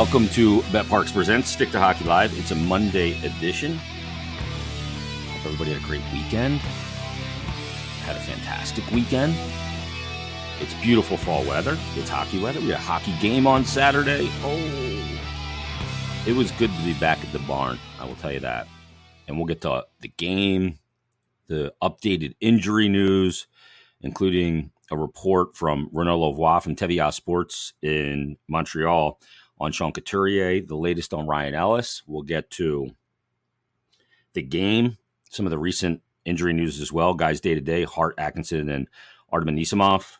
Welcome to BetParx Presents Stick to Hockey Live. It's a Monday edition. Hope everybody had a great weekend. Had a fantastic weekend. It's beautiful fall weather. It's hockey weather. We had a hockey game on Saturday. Oh, it was good to be back at the barn. I will tell you that. And we'll get to the game, the updated injury news, including a report from Renaud Lavoie from TVA Sports in Montreal on Sean Couturier, the latest on Ryan Ellis. We'll get to the game, some of the recent injury news as well. Guys day to day, Hart Atkinson and Artem Anisimov.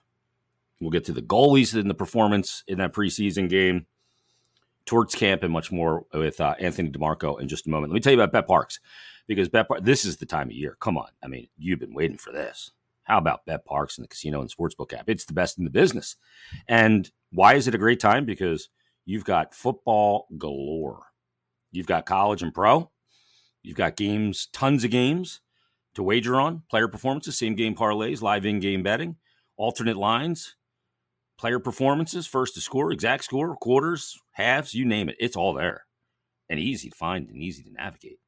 We'll get to the goalies in the performance in that preseason game, Torts camp, and much more with uh, Anthony DeMarco in just a moment. Let me tell you about BetParx because Bet this is the time of year. Come on, I mean, you've been waiting for this. How about BetParx and the casino and sportsbook app? It's the best in the business. And why is it a great time? Because you've got football galore. You've got college and pro. You've got games, tons of games to wager on, player performances, same game parlays, live in game betting, alternate lines, player performances, first to score, exact score, quarters, halves, you name it. It's all there and easy to find and easy to navigate.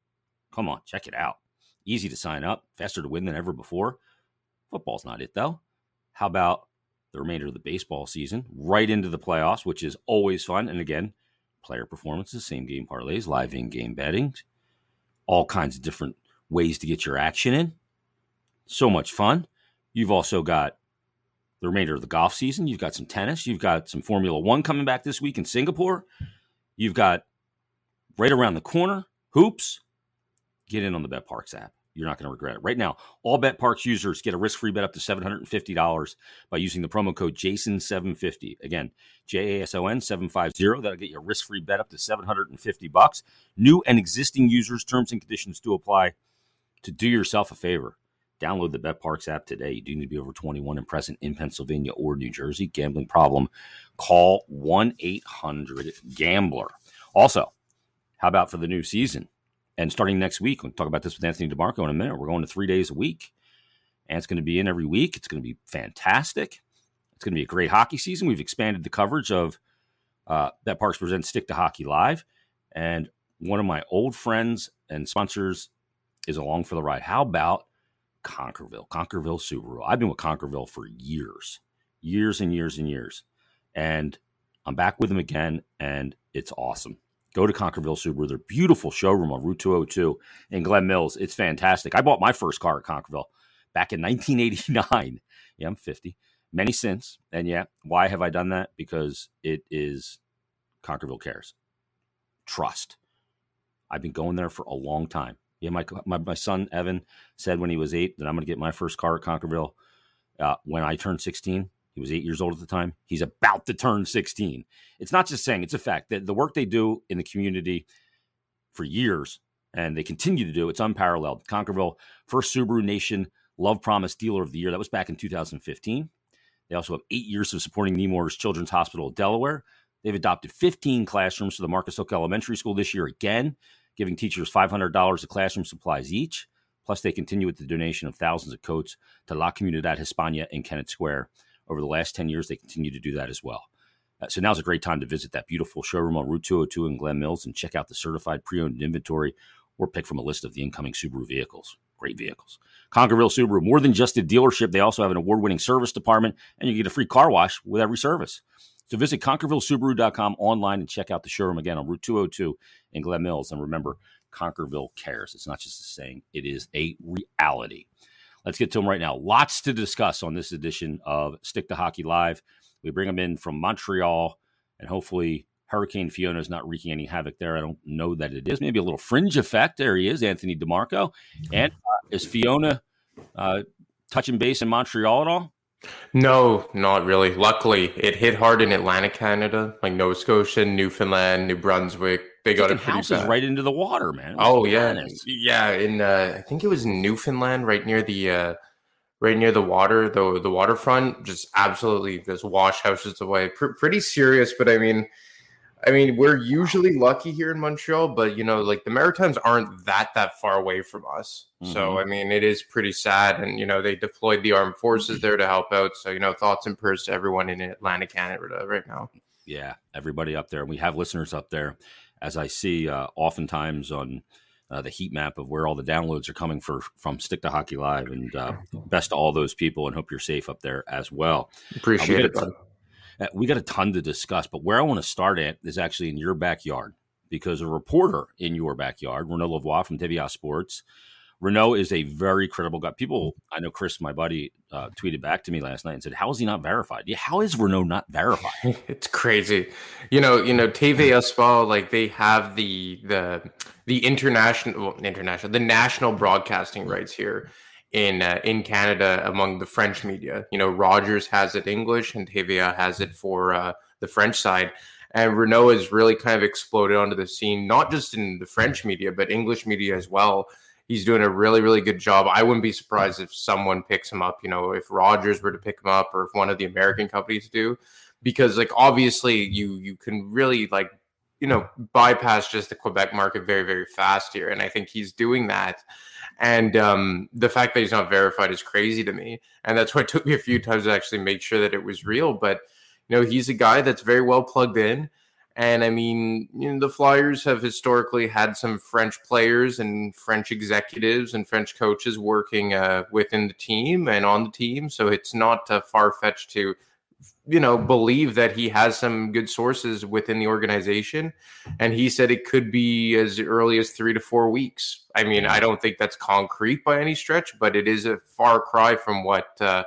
Come on, check it out. Easy to sign up, faster to win than ever before. Football's not it, though. How about the remainder of the baseball season, right into the playoffs, which is always fun? And again, player performances, same game parlays, live in game betting, all kinds of different ways to get your action in. So much fun. You've also got the remainder of the golf season. You've got some tennis. You've got some Formula One coming back this week in Singapore. You've got right around the corner hoops. Get in on the BetParx app. You're not going to regret it. Right now, all BetParx users get a risk-free bet up to $750 by using the promo code JASON750. Again, J-A-S-O-N 750. That'll get you a risk-free bet up to 750 bucks. New and existing users, terms and conditions do apply. To do yourself a favor, download the BetParx app today. You do need to be over 21 and present in Pennsylvania or New Jersey. Gambling problem, call 1-800-GAMBLER. Also, how about for the new season? And starting next week, we'll talk about this with Anthony DeMarco in a minute. We're going to three days a week. And it's going to be in every week. It's going to be fantastic. It's going to be a great hockey season. We've expanded the coverage of uh, Parx Presents Stick to Hockey Live. And one of my old friends and sponsors is along for the ride. How about Concordville? Concordville Subaru. I've been with Concordville for years, years and years and years. And I'm back with them again, and it's awesome. Go to Concordville Subaru, their beautiful showroom on Route 202 in Glen Mills. It's fantastic. I bought my first car at Concordville back in 1989. Yeah, I'm 50. Many since. And yeah, why have I done that? Because it is Concordville Cares. Trust. I've been going there for a long time. Yeah, my, my, my son Evan said when he was eight that I'm going to get my first car at Concordville. Uh, when I turned 16, he was eight years old at the time. He's about to turn 16. It's not just saying, it's a fact that the work they do in the community for years and they continue to do, it's unparalleled. Concordville, first Subaru Nation Love Promise Dealer of the Year. That was back in 2015. They also have eight years of supporting Nemours Children's Hospital of Delaware. They've adopted 15 classrooms for the Marcus Hook Elementary School this year again, giving teachers $500 of classroom supplies each. Plus, they continue with the donation of thousands of coats to La Comunidad Hispana in Kennett Square. Over the last 10 years, they continue to do that as well. Uh, so now's a great time to visit that beautiful showroom on Route 202 in Glen Mills and check out the certified pre owned inventory or pick from a list of the incoming Subaru vehicles. Great vehicles. Concordville Subaru, more than just a dealership, they also have an award winning service department and you get a free car wash with every service. So visit ConcordvilleSubaru.com online and check out the showroom again on Route 202 in Glen Mills. And remember, Concordville cares. It's not just a saying, it is a reality. Let's get to them right now. Lots to discuss on this edition of Stick to Hockey Live. We bring them in from Montreal, and hopefully Hurricane Fiona is not wreaking any havoc there. I don't know that it is. Maybe a little fringe effect. There he is, Anthony DeMarco. And uh, is Fiona uh, touching base in Montreal at all? No, not really. Luckily, it hit hard in Atlantic Canada, like Nova Scotia, Newfoundland, New Brunswick, they got it pretty houses right into the water, man. Oh yeah, yeah. In uh, I think it was Newfoundland, right near the uh, right near the water, the the waterfront. Just absolutely, just wash houses away. Pr- pretty serious, but I mean, I mean, we're usually lucky here in Montreal, but you know, like the Maritimes aren't that that far away from us. Mm-hmm. So I mean, it is pretty sad, and you know, they deployed the armed forces there to help out. So you know, thoughts and prayers to everyone in Atlantic Canada right now. Yeah, everybody up there. We have listeners up there, as I see uh, oftentimes on uh, the heat map of where all the downloads are coming for from Stick to Hockey Live. And uh, best to all those people, and hope you're safe up there as well. Appreciate it. Uh, we got a ton to discuss, but where I want to start at is actually in your backyard because a reporter in your backyard, Renaud Lavoie from TVA Sports, Renaud is a very credible guy. People, I know Chris, my buddy, uh, tweeted back to me last night and said, "How is he not verified? Yeah, how is Renaud not verified? it's crazy. You know, you know, TVA Sport, like they have the the the international, well, international, the national broadcasting rights here in uh, in Canada among the French media. You know, Rogers has it English and TVA has it for uh, the French side. And Renaud has really kind of exploded onto the scene, not just in the French media, but English media as well. He's doing a really, really good job. I wouldn't be surprised if someone picks him up. You know, if Rogers were to pick him up, or if one of the American companies do, because like obviously you you can really like you know bypass just the Quebec market very, very fast here, and I think he's doing that. And um, the fact that he's not verified is crazy to me, and that's why it took me a few times to actually make sure that it was real. But you know, he's a guy that's very well plugged in. And I mean, you know, the Flyers have historically had some French players and French executives and French coaches working uh, within the team and on the team. So it's not uh, far fetched to, you know, believe that he has some good sources within the organization. And he said it could be as early as three to four weeks. I mean, I don't think that's concrete by any stretch, but it is a far cry from what. Uh,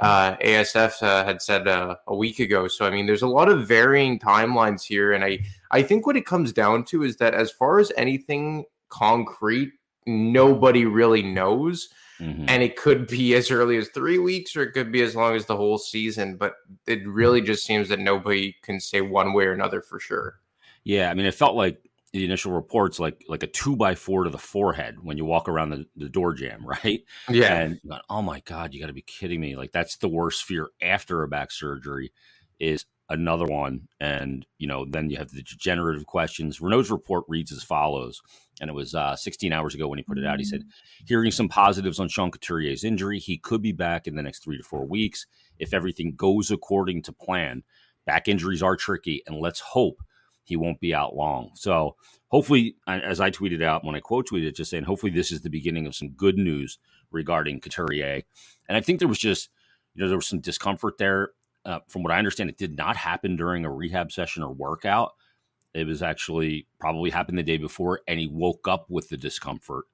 uh, ASF uh, had said uh, a week ago. So I mean, there's a lot of varying timelines here, and I I think what it comes down to is that as far as anything concrete, nobody really knows. Mm-hmm. And it could be as early as three weeks, or it could be as long as the whole season. But it really just seems that nobody can say one way or another for sure. Yeah, I mean, it felt like the initial reports like like a two by four to the forehead when you walk around the, the door jamb, right? Yeah. And oh my God, you got to be kidding me! Like that's the worst fear after a back surgery is another one, and you know then you have the degenerative questions. Renaud's report reads as follows, and it was uh, 16 hours ago when he put it out. He said, hearing some positives on Sean Couturier's injury, he could be back in the next three to four weeks if everything goes according to plan. Back injuries are tricky, and let's hope he won't be out long. So hopefully, as I tweeted out when I quote tweeted, just saying, hopefully this is the beginning of some good news regarding Couturier. And I think there was just, you know, there was some discomfort there. Uh, from what I understand, it did not happen during a rehab session or workout. It was actually probably happened the day before, and he woke up with the discomfort.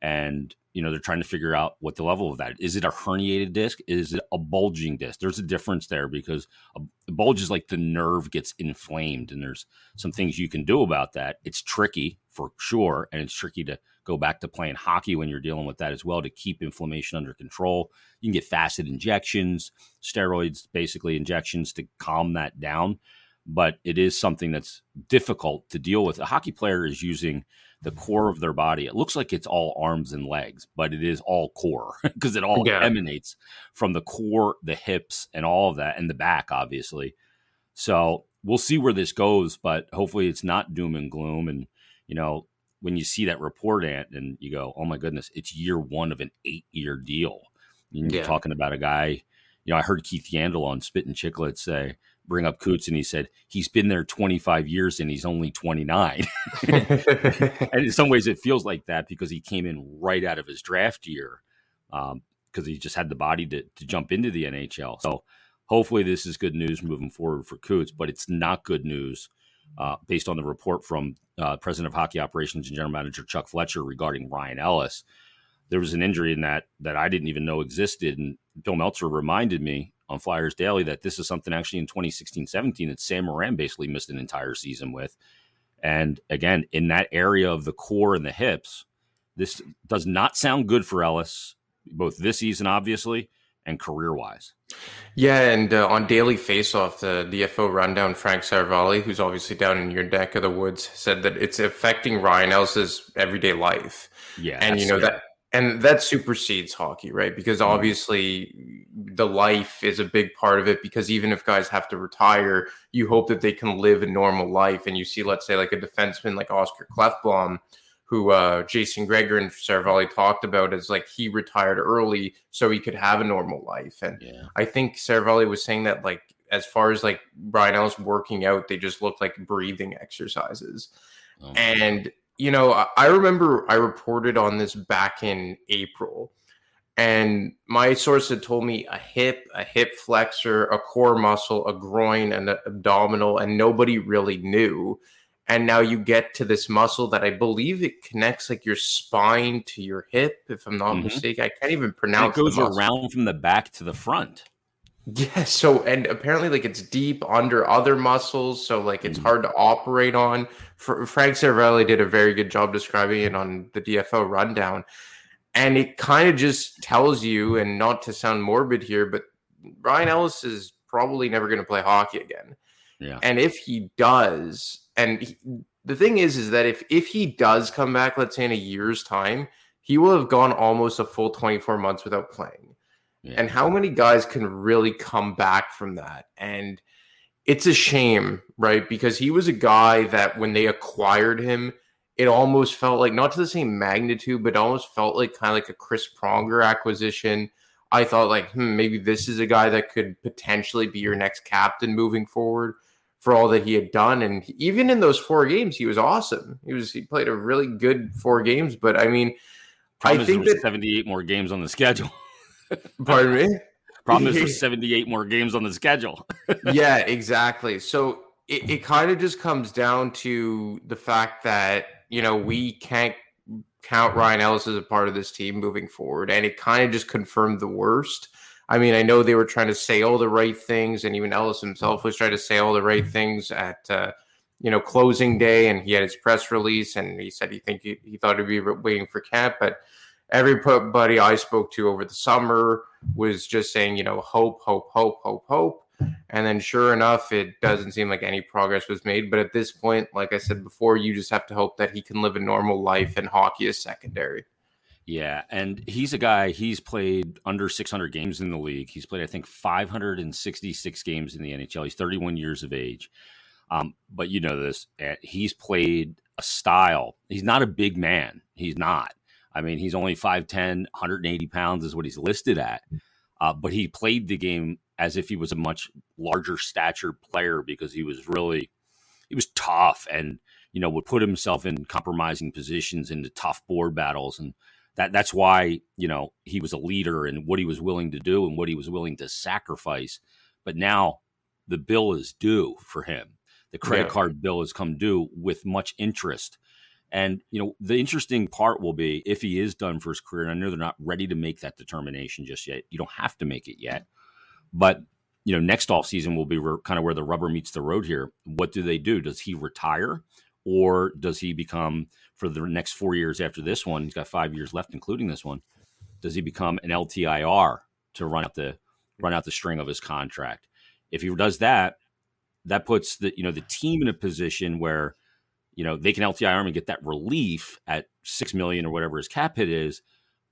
And you know they're trying to figure out what the level of that is. It a herniated disc? Is it a bulging disc? There's a difference there because a, a bulge is like the nerve gets inflamed, and there's some things you can do about that. It's tricky for sure, and it's tricky to go back to playing hockey when you're dealing with that as well to keep inflammation under control. You can get facet injections, steroids, basically injections to calm that down, but it is something that's difficult to deal with. A hockey player is using the core of their body. It looks like it's all arms and legs, but it is all core because it all yeah. emanates from the core, the hips, and all of that, and the back, obviously. So we'll see where this goes, but hopefully it's not doom and gloom. And, you know, when you see that report, Ant, and you go, oh my goodness, it's year one of an eight year deal. And you're yeah. talking about a guy, you know, I heard Keith Yandle on Spittin' Chicklets say, bring up Coots and he said he's been there 25 years and he's only 29. and in some ways, it feels like that because he came in right out of his draft year because um, he just had the body to, to jump into the NHL. So hopefully, this is good news moving forward for Coots, but it's not good news. Uh, based on the report from uh, President of Hockey Operations and General Manager Chuck Fletcher regarding Ryan Ellis, there was an injury in that that I didn't even know existed, and Bill Meltzer reminded me on Flyers Daily that this is something actually in 2016 17 that Sam Morin basically missed an entire season with. And again, in that area of the core and the hips, this does not sound good for Ellis, both this season, obviously, and career wise. Yeah, and uh, on Daily Faceoff, the DFO rundown, Frank Seravalli, who's obviously down in your neck of the woods, said that it's affecting Ryan Ellis's everyday life. Yeah, and you know that and that supersedes hockey, right? Because mm-hmm. obviously the life is a big part of it. Because even if guys have to retire, you hope that they can live a normal life. And you see, let's say, like a defenseman like Oscar Klefbom, who uh, Jason Gregor and Seravalli talked about as like he retired early so he could have a normal life. And yeah. I think Seravalli was saying that like as far as like Ryan Ellis working out, they just look like breathing exercises. Oh. And you know, I, remember I reported on this back in April, and my source had told me a hip, a hip flexor, a core muscle, a groin, and an abdominal, and nobody really knew. And now you get to this muscle that I believe it connects like your spine to your hip, if I'm not mm-hmm. mistaken. I can't even pronounce. And it goes around from the back to the front. Yeah. So, and apparently, like it's deep under other muscles, so like it's mm. hard to operate on. For, Frank Seravalli did a very good job describing it on the DFO rundown, and it kind of just tells you, and not to sound morbid here, but Ryan Ellis is probably never going to play hockey again. Yeah. And if he does, and he, the thing is, is that if if he does come back, let's say in a year's time, he will have gone almost a full 24 months without playing. Yeah. And how many guys can really come back from that? And it's a shame, right? Because he was a guy that when they acquired him, it almost felt like not to the same magnitude, but almost felt like kind of like a Chris Pronger acquisition. I thought like, hmm, maybe this is a guy that could potentially be your next captain moving forward for all that he had done. And even in those four games, he was awesome. He was he played a really good four games. But I mean, Problem I think that 78 more games on the schedule. Pardon me. Problem is, there's 78 more games on the schedule. yeah, exactly. So it, it kind of just comes down to the fact that you know we can't count Ryan Ellis as a part of this team moving forward, and it kind of just confirmed the worst. I mean, I know they were trying to say all the right things, and even Ellis himself was trying to say all the right things at uh, you know closing day, and he had his press release, and he said he think he, he thought he'd be waiting for camp, but everybody I spoke to over the summer was just saying, you know, hope, hope, hope, hope, hope. And then sure enough, it doesn't seem like any progress was made. But at this point, like I said before, you just have to hope that he can live a normal life and hockey is secondary. Yeah, and he's a guy. He's played under 600 games in the league. He's played, I think, 566 games in the NHL. He's 31 years of age. Um, but you know this. Eh, he's played a style. He's not a big man. He's not. I mean, he's only 5'10, 180 pounds is what he's listed at. Uh, but he played the game as if he was a much larger stature player because he was really, he was tough and, you know, would put himself in compromising positions into tough board battles. And that that's why, you know, he was a leader and what he was willing to do and what he was willing to sacrifice. But now the bill is due for him. The credit yeah. card bill has come due with much interest and you know, the interesting part will be if he is done for his career. And I know they're not ready to make that determination just yet. You don't have to make it yet, but you know, next off season will be re- kind of where the rubber meets the road here. What do they do? Does he retire, or does he become for the next four years after this one? He's got five years left, including this one. Does he become an LTIR to run out the run out the string of his contract? If he does that, that puts the you know the team in a position where you know, they can LTIR him and get that relief at six million or whatever his cap hit is,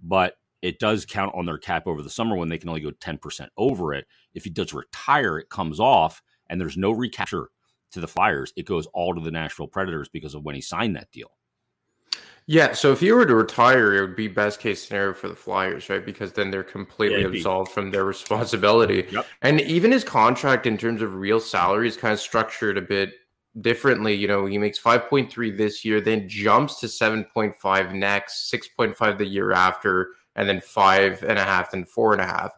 but it does count on their cap over the summer when they can only go 10% over it. If he does retire, it comes off and there's no recapture to the Flyers. It goes all to the Nashville Predators because of when he signed that deal. Yeah, so if he were to retire, it would be best case scenario for the Flyers, right? Because then they're completely yeah, absolved from their responsibility. Yep. And even his contract in terms of real salary is kind of structured a bit differently. You know, he makes 5.3 this year, then jumps to 7.5 next, 6.5 the year after, and then five and a half and four and a half.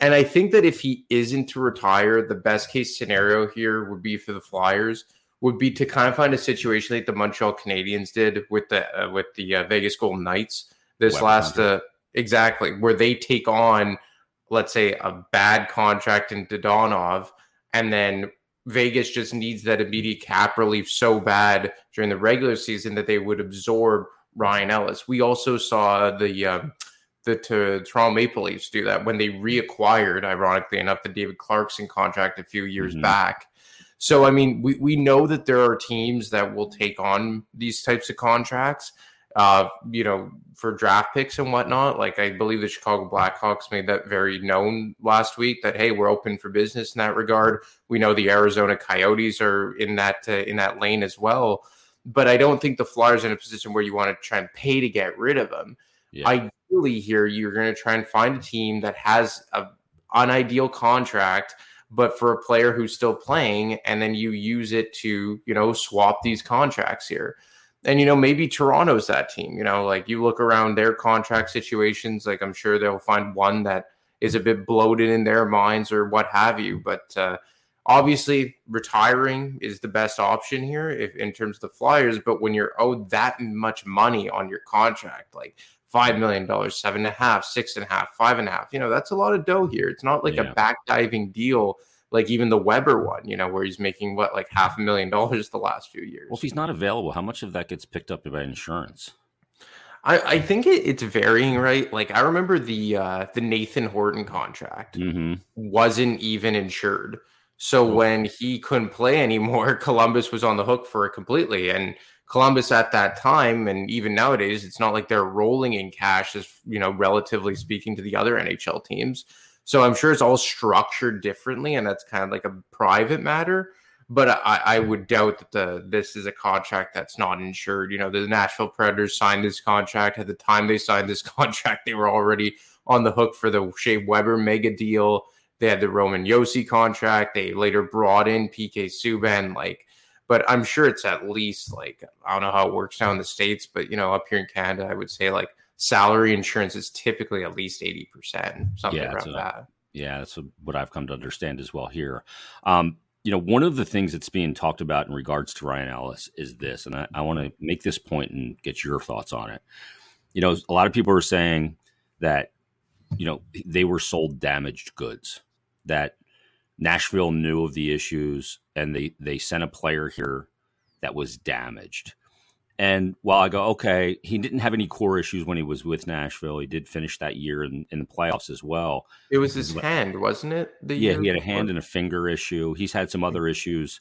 And I think that if he isn't to retire, the best case scenario here would be for the Flyers would be to kind of find a situation like the Montreal Canadiens did with the uh, with the uh, Vegas Golden Knights this last uh, exactly where they take on let's say a bad contract in Dadonov and then Vegas just needs that immediate cap relief so bad during the regular season that they would absorb Ryan Ellis. We also saw the um, the Toronto Maple Leafs do that when they reacquired, ironically enough, the David Clarkson contract a few years mm-hmm. back. So, I mean, we, we know that there are teams that will take on these types of contracts uh, you know, for draft picks and whatnot. Like I believe the Chicago Blackhawks made that very known last week that hey, we're open for business in that regard. We know the Arizona Coyotes are in that uh, in that lane as well. But I don't think the Flyers are in a position where you want to try and pay to get rid of them. Yeah. Ideally, here you're going to try and find a team that has a unideal contract but for a player who's still playing, and then you use it to, you know, swap these contracts here. And, you know, maybe Toronto's that team, you know, like you look around their contract situations, like I'm sure they'll find one that is a bit bloated in their minds or what have you. But, uh, obviously retiring is the best option here if in terms of the flyers but when you're owed that much money on your contract like five million dollars seven and a half six and a half five and a half you know that's a lot of dough here it's not like yeah. a backdiving deal like even the weber one you know where he's making what like half a million dollars the last few years well if he's not available how much of that gets picked up by insurance I, I think it, it's varying, right? Like I remember the uh, the Nathan Horton contract mm-hmm. wasn't even insured, so when he couldn't play anymore, Columbus was on the hook for it completely. And Columbus at that time, and even nowadays, it's not like they're rolling in cash, as you know, relatively speaking to the other NHL teams. So I'm sure it's all structured differently, and that's kind of like a private matter. But I, I would doubt that the this is a contract that's not insured. You know, the Nashville Predators signed this contract at the time they signed this contract; they were already on the hook for the Shea Weber mega deal they had the Roman Josi contract. They later brought in PK Subban. Like, but I'm sure it's at least like I don't know how it works down in the states, but you know, up here in Canada, I would say like salary insurance is typically at least eighty percent, something yeah, around that. Yeah, that's what I've come to understand as well here. Um, you know, one of the things that's being talked about in regards to Ryan Ellis is this, and I, I want to make this point and get your thoughts on it. You know, a lot of people are saying that, you know, they were sold damaged goods that Nashville knew of the issues and they they sent a player here that was damaged. And while I go, okay, he didn't have any core issues when he was with Nashville. He did finish that year in, in the playoffs as well. It was his but, hand, wasn't it? yeah, he had a hand and a finger issue. He's had some other issues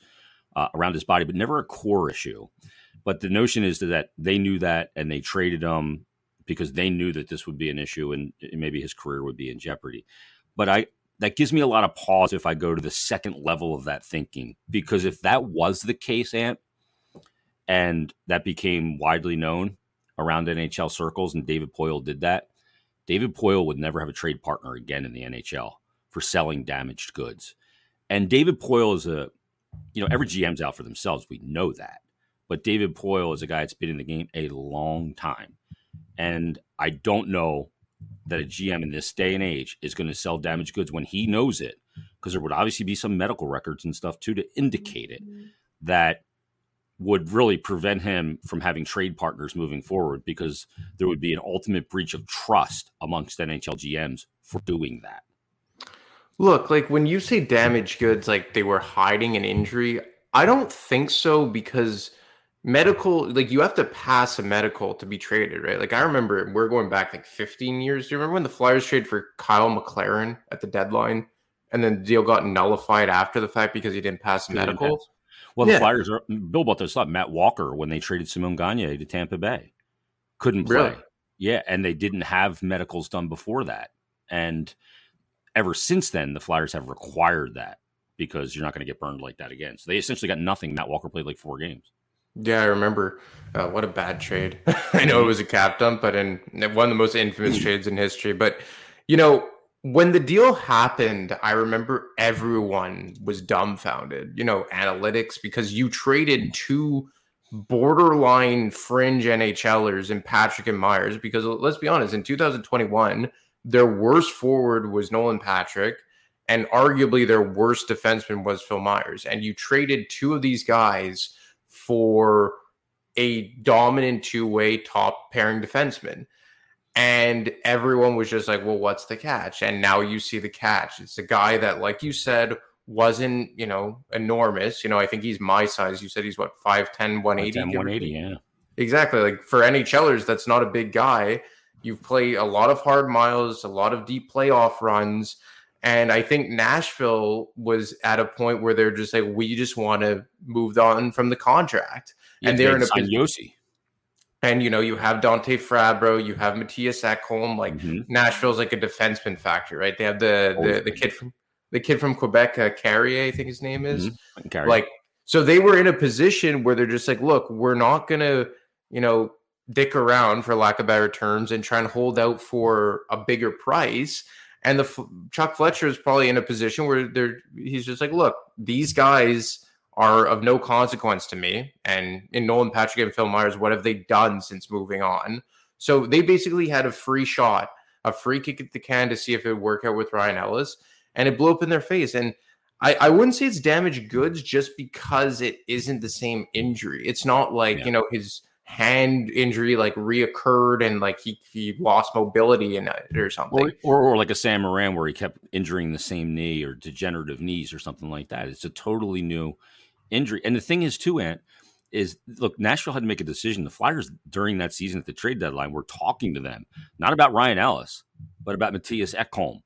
uh, around his body, but never a core issue. But the notion is that they knew that and they traded him because they knew that this would be an issue and maybe his career would be in jeopardy. But I, that gives me a lot of pause if I go to the second level of that thinking. Because if that was the case, Ant, and that became widely known around NHL circles, and David Poile did that, David Poile would never have a trade partner again in the NHL for selling damaged goods. And David Poile is a, you know, every GM's out for themselves. We know that. But David Poile is a guy that's been in the game a long time. And I don't know that a GM in this day and age is going to sell damaged goods when he knows it, because there would obviously be some medical records and stuff too to indicate it, mm-hmm. that would really prevent him from having trade partners moving forward because there would be an ultimate breach of trust amongst NHL GMs for doing that. Look, like when you say damaged goods, like they were hiding an injury, I don't think so because medical like you have to pass a medical to be traded right? Like i remember we're going back like 15 years. Do you remember when the flyers trade for kyle McLaren at the deadline and then the deal got nullified after the fact because he didn't pass a medical well the yeah. flyers are mm, bill about this up matt walker when they traded simon gagne to tampa bay couldn't play really? yeah and they didn't have medicals done before that and ever since then the flyers have required that because you're not going to get burned like that again so they essentially got nothing matt walker played like four games yeah, I remember. Uh, what a bad trade. I know mm-hmm. it was a cap dump, but in one of the most infamous mm-hmm. trades in history. But you know, when the deal happened, I remember everyone was dumbfounded. You know, analytics because you traded two borderline fringe NHLers in Patrick and Myers. Because let's be honest, in 2021, their worst forward was Nolan Patrick, and arguably their worst defenseman was Phil Myers. And you traded two of these guys for a dominant two way top pairing defenseman. And everyone was just like, well, what's the catch? And now you see the catch. It's a guy that, like you said, wasn't, you know, enormous. You know, I think he's my size. You said he's what, 5'10, 180? 180, yeah. Exactly. Like for NHLers, that's not a big guy. You've played a lot of hard miles, a lot of deep playoff runs. And I think Nashville was at a point where they're just like, we just want to move on from the contract. Yeah, and they're in a Josi. And you know, you have Dante Fabbro, you have Mattias Ekholm. Like mm-hmm. Nashville's like a defenseman factory, right? They have the the, the kid from the kid from Quebec, uh, Carrier, I think his name is. Mm-hmm. Like, so they were in a position where they're just like, look, we're not gonna, you know, dick around for lack of better terms and try and hold out for a bigger price And the Chuck Fletcher is probably in a position where they're he's just like, look, these guys are of no consequence to me. And in Nolan Patrick and Phil Myers, what have they done since moving on? So they basically had a free shot, a free kick at the can to see if it would work out with Ryan Ellis, and it blew up in their face. And I, I wouldn't say it's damaged goods just because it isn't the same injury. It's not like, yeah. you know, his hand injury like reoccurred and like he, he lost mobility in it or something. Or, or, or like a Sam Morin where he kept injuring the same knee or degenerative knees or something like that. It's a totally new injury. And the thing is, too, Ant, is look, Nashville had to make a decision. The Flyers during that season at the trade deadline were talking to them, not about Ryan Ellis, but about Mattias Ekholm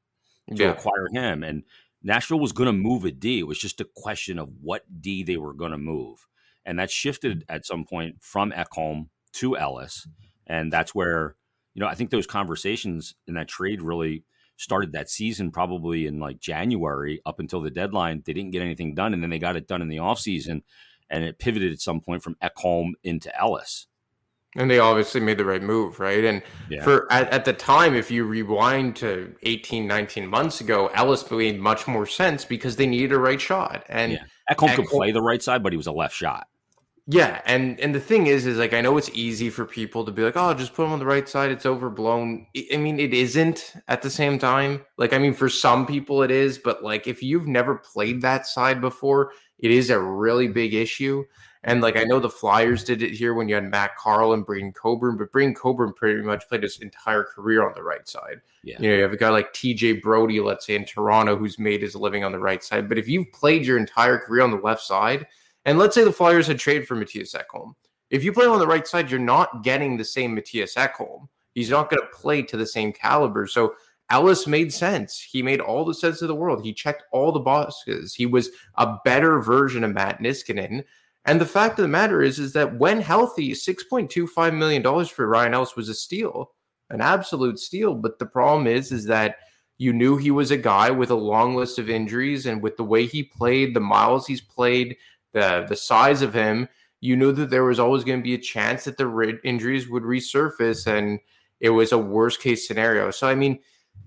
to yeah. acquire him. And Nashville was going to move a D. It was just a question of what D they were going to move. And that shifted at some point from Ekholm to Ellis. And that's where, you know, I think those conversations in that trade really started that season probably in like January up until the deadline. They didn't get anything done. And then they got it done in the offseason and it pivoted at some point from Ekholm into Ellis. And they obviously made the right move, right? And yeah. for at, at, the time, if you rewind to 18, 19 months ago, Ellis made much more sense because they needed a right shot. And yeah. Ekholm, Ekholm could play the right side, but he was a left shot. Yeah, and and the thing is, is like I know it's easy for people to be like, oh, just put them on the right side. It's overblown. I mean, it isn't at the same time. Like, I mean, for some people it is, but like if you've never played that side before, it is a really big issue. And like I know the Flyers did it here when you had Matt Carle and Braydon Coburn, but Braydon Coburn pretty much played his entire career on the right side. Yeah. You know, you have a guy like TJ Brodie, let's say in Toronto, who's made his living on the right side. But if you've played your entire career on the left side, and let's say the Flyers had traded for Mattias Ekholm. If you play on the right side, you're not getting the same Mattias Ekholm. He's not going to play to the same caliber. So Ellis made sense. He made all the sense of the world. He checked all the boxes. He was a better version of Matt Niskanen. And the fact of the matter is, is that when healthy, $6.25 million for Ryan Ellis was a steal, an absolute steal. But the problem is, is that you knew he was a guy with a long list of injuries, and with the way he played, the miles he's played, the the size of him, you knew that there was always going to be a chance that the injuries would resurface, and it was a worst case scenario. So I mean,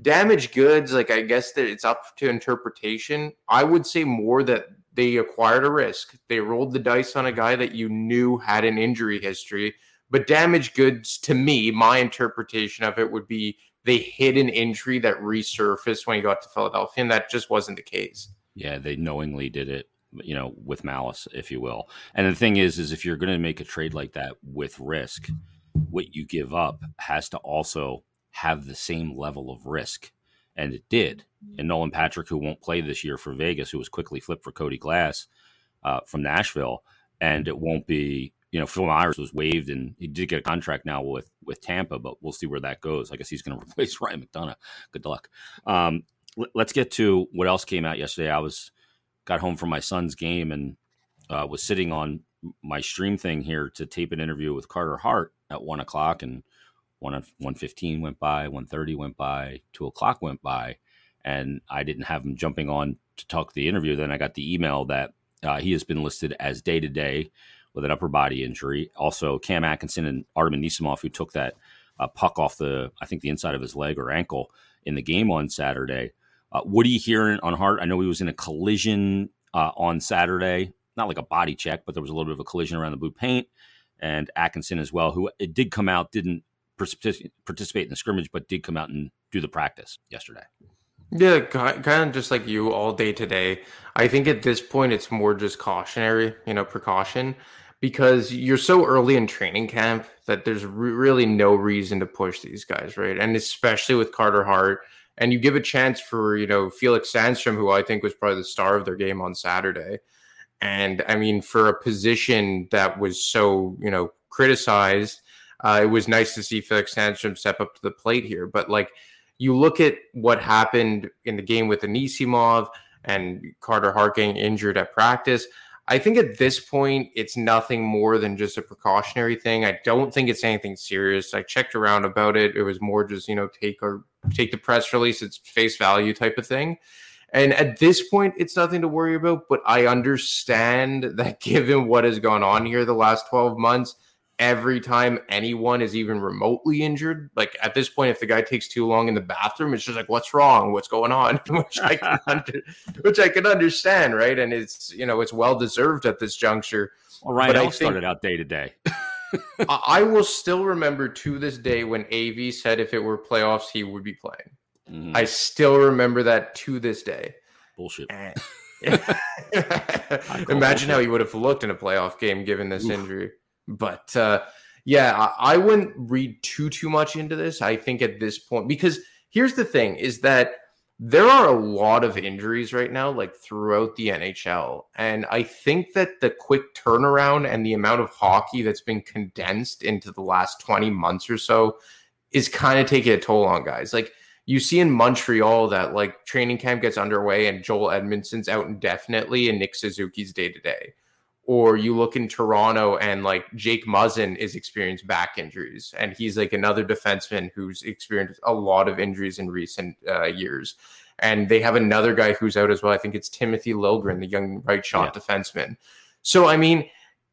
damaged goods, like I guess that it's up to interpretation. I would say more that they acquired a risk. They rolled the dice on a guy that you knew had an injury history. But damaged goods, to me, my interpretation of it would be they hid an injury that resurfaced when he got to Philadelphia, and that just wasn't the case. Yeah, they knowingly did it you know, with malice, if you will. And the thing is, is if you're going to make a trade like that with risk, what you give up has to also have the same level of risk. And it did. And Nolan Patrick, who won't play this year for Vegas, who was quickly flipped for Cody Glass uh, from Nashville, and it won't be. You know, Phil Myers was waived, and he did get a contract now with with Tampa, but we'll see where that goes. I guess he's going to replace Ryan McDonagh. Good luck. Um, let's get to what else came out yesterday. I was got home from my son's game and uh, was sitting on my stream thing here to tape an interview with Carter Hart at one o'clock, and one one fifteen went by, one thirty went by, two o'clock went by, and I didn't have him jumping on to talk the interview. Then I got the email that uh, he has been listed as day to day with an upper body injury. Also, Cam Atkinson and Artem Anisimov, who took that uh, puck off the, I think the inside of his leg or ankle in the game on Saturday, uh, what are you hearing on Hart? I know he was in a collision uh, on Saturday, not like a body check, but there was a little bit of a collision around the blue paint. And Atkinson as well, who it did come out, didn't participate in the scrimmage, but did come out and do the practice yesterday. Yeah, kind of just like you all day today. I think at this point it's more just cautionary, you know, precaution because you're so early in training camp that there's re- really no reason to push these guys, right? And especially with Carter Hart, and you give a chance for you know Felix Sandstrom, who I think was probably the star of their game on Saturday. And I mean, for a position that was so you know criticized, uh, it was nice to see Felix Sandstrom step up to the plate here. But like, you look at what happened in the game with Anisimov and Carter Hart getting injured at practice. I think at this point, it's nothing more than just a precautionary thing. I don't think it's anything serious. I checked around about it. It was more just, you know, take or take the press release, it's face value type of thing. And at this point, it's nothing to worry about. But I understand that given what has gone on here the last 12 months, every time anyone is even remotely injured. Like at this point, if the guy takes too long in the bathroom, it's just like, what's wrong? What's going on? which I can under, which I can understand, right? And it's you know it's well deserved at this juncture. Well, Ryan but started out day to day. I will still remember to this day when AV said if it were playoffs, he would be playing. Mm. I still remember that to this day. Bullshit. Imagine how he would have looked in a playoff game given this Oof. injury. But uh, yeah, I, I wouldn't read too too much into this. I think at this point, because here's the thing: is that there are a lot of injuries right now, like throughout the NHL. And I think that the quick turnaround and the amount of hockey that's been condensed into the last 20 months or so is kind of taking a toll on guys. Like you see in Montreal that like training camp gets underway and Joel Edmundson's out indefinitely and Nick Suzuki's day to day or you look in Toronto and like Jake Muzzin is experienced back injuries, and he's like another defenseman who's experienced a lot of injuries in recent uh, years. And they have another guy who's out as well. I think it's Timothy Liljegren, the young right shot yeah. defenseman. So I mean,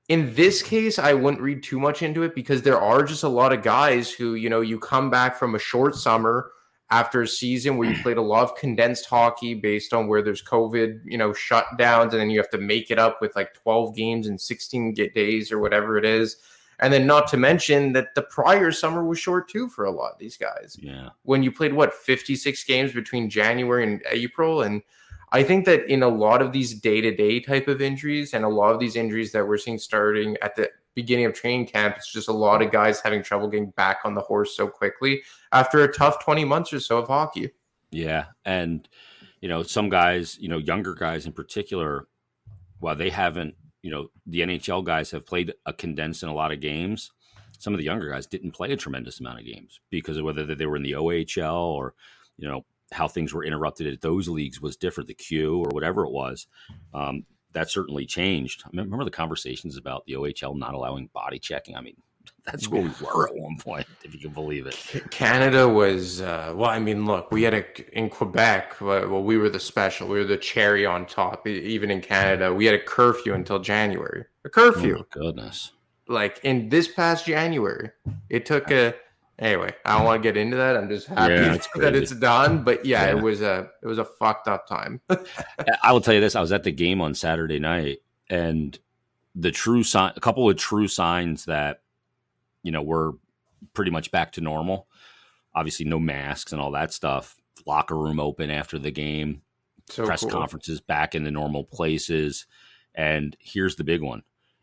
in this case, I wouldn't read too much into it because there are just a lot of guys who, you know, you come back from a short summer after a season where you played a lot of condensed hockey based on where there's COVID, you know, shutdowns, and then you have to make it up with like 12 games in 16 days or whatever it is. And then not to mention that the prior summer was short too for a lot of these guys. Yeah. When you played what 56 games between January and April and I think that in a lot of these day-to-day type of injuries and a lot of these injuries that we're seeing starting at the beginning of training camp, it's just a lot of guys having trouble getting back on the horse so quickly after a tough 20 months or so of hockey. Yeah. And, you know, some guys, you know, younger guys in particular, while they haven't, you know, the NHL guys have played a condensed in a lot of games. Some of the younger guys didn't play a tremendous amount of games because of whether they were in the OHL or, you know, how things were interrupted at those leagues was different, the Q or whatever it was. Um, that certainly changed. I remember the conversations about the OHL not allowing body checking. I mean, that's where we were at one point, if you can believe it. Canada was uh, well. I mean, look, we had a in Quebec. Well, we were the special. We were the cherry on top. Even in Canada, we had a curfew until January. A curfew. Oh goodness. Like in this past January, it took a Anyway, I don't want to get into that. I'm just happy yeah, that it's done. But yeah, yeah, it was a it was a fucked up time. I will tell you this: I was at the game on Saturday night, and the true sign, a couple of true signs that you know we're pretty much back to normal. Obviously, no masks and all that stuff. Locker room open after the game. So press cool. conferences back in the normal places. And here's the big one: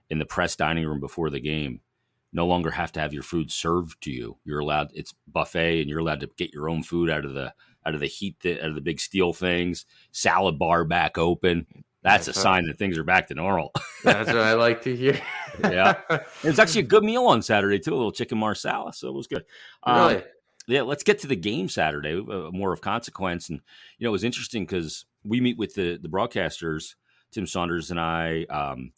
in the press dining room before the game no longer have to have your food served to you. You're allowed it's buffet and you're allowed to get your own food out of the out of the heat out of the big steel things. Salad bar back open. That's, That's a sign that things are back to normal. That's what I like to hear. yeah, it's actually a good meal on Saturday too. A little chicken marsala, so it was good. Really? Um, yeah, let's get to the game Saturday. Uh, more of consequence, and you know it was interesting because we meet with the the broadcasters, Tim Saunders and I. Um,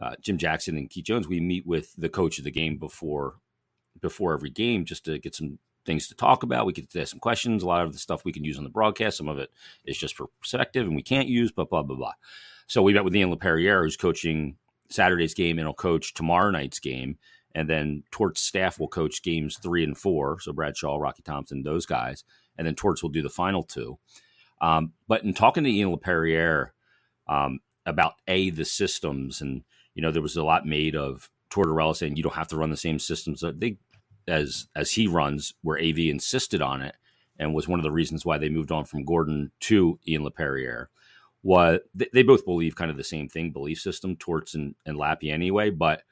uh, Jim Jackson and Keith Jones, we meet with the coach of the game before before every game just to get some things to talk about. We get to ask some questions. A lot of the stuff we can use on the broadcast. Some of it is just for perspective and we can't use, but blah, blah, blah. So we met with Ian LaPerriere, who's coaching Saturday's game and will coach tomorrow night's game. And then Torts staff will coach games three and four. So Brad Shaw, Rocky Thompson, those guys. And then Torts will do the final two. Um, but in talking to Ian LaPerriere um, about A, the systems and you know, there was a lot made of Tortorella saying you don't have to run the same systems that they, as as he runs, where AV insisted on it, and was one of the reasons why they moved on from Gordon to Ian LaPerriere. What they, they both believe kind of the same thing, belief system, Torts and, and Lappy anyway. But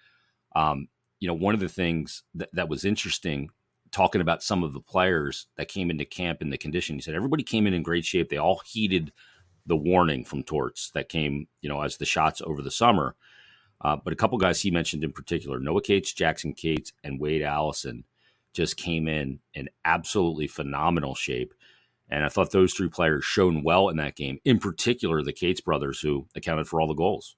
um, you know, one of the things that, that was interesting talking about some of the players that came into camp in the condition. He said everybody came in in great shape. They all heeded the warning from Torts that came, you know, as the shots over the summer. Uh, but a couple guys he mentioned in particular, Noah Cates, Jackson Cates, and Wade Allison, just came in in absolutely phenomenal shape. And I thought those three players shone well in that game, in particular the Cates brothers, who accounted for all the goals.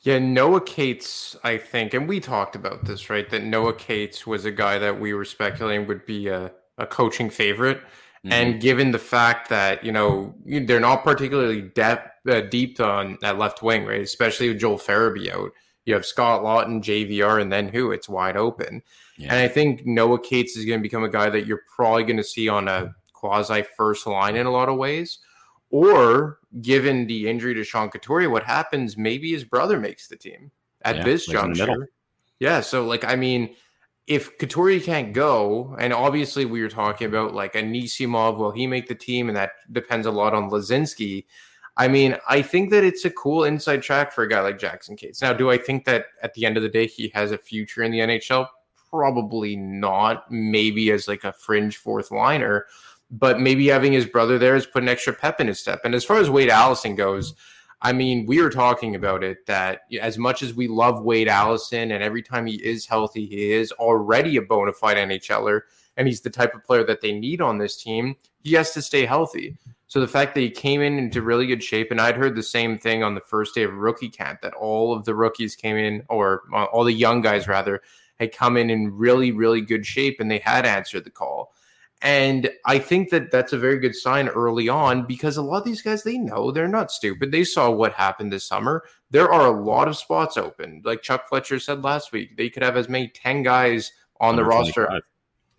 Yeah, Noah Cates, I think, and we talked about this, right? That Noah Cates was a guy that we were speculating would be a, a coaching favorite. Mm-hmm. And given the fact that, you know, they're not particularly depth, uh, deep on that left wing, right? Especially with Joel Farabee out. You have Scott Laughton, JVR, and then who? It's wide open. Yeah. And I think Noah Cates is going to become a guy that you're probably going to see on a quasi first line in a lot of ways. Or given the injury to Sean Couturier, what happens? Maybe his brother makes the team at yeah, this juncture. Yeah. So, like, I mean, if Couturier can't go, and obviously we were talking about like Anisimov, will he make the team? And that depends a lot on Laczynski. I mean, I think that it's a cool inside track for a guy like Jackson Cates. Now, do I think that at the end of the day he has a future in the NHL? Probably not. Maybe as like a fringe fourth liner, but maybe having his brother there has put an extra pep in his step. And as far as Wade Allison goes, I mean, we were talking about it that as much as we love Wade Allison, and every time he is healthy, he is already a bona fide NHLer, and he's the type of player that they need on this team. He has to stay healthy. So the fact that he came in into really good shape, and I'd heard the same thing on the first day of rookie camp that all of the rookies came in, or uh, all the young guys rather, had come in in really, really good shape, and they had answered the call. And I think that that's a very good sign early on because a lot of these guys, they know they're not stupid. They saw what happened this summer. There are a lot of spots open. Like Chuck Fletcher said last week, they could have as many 10 guys on the roster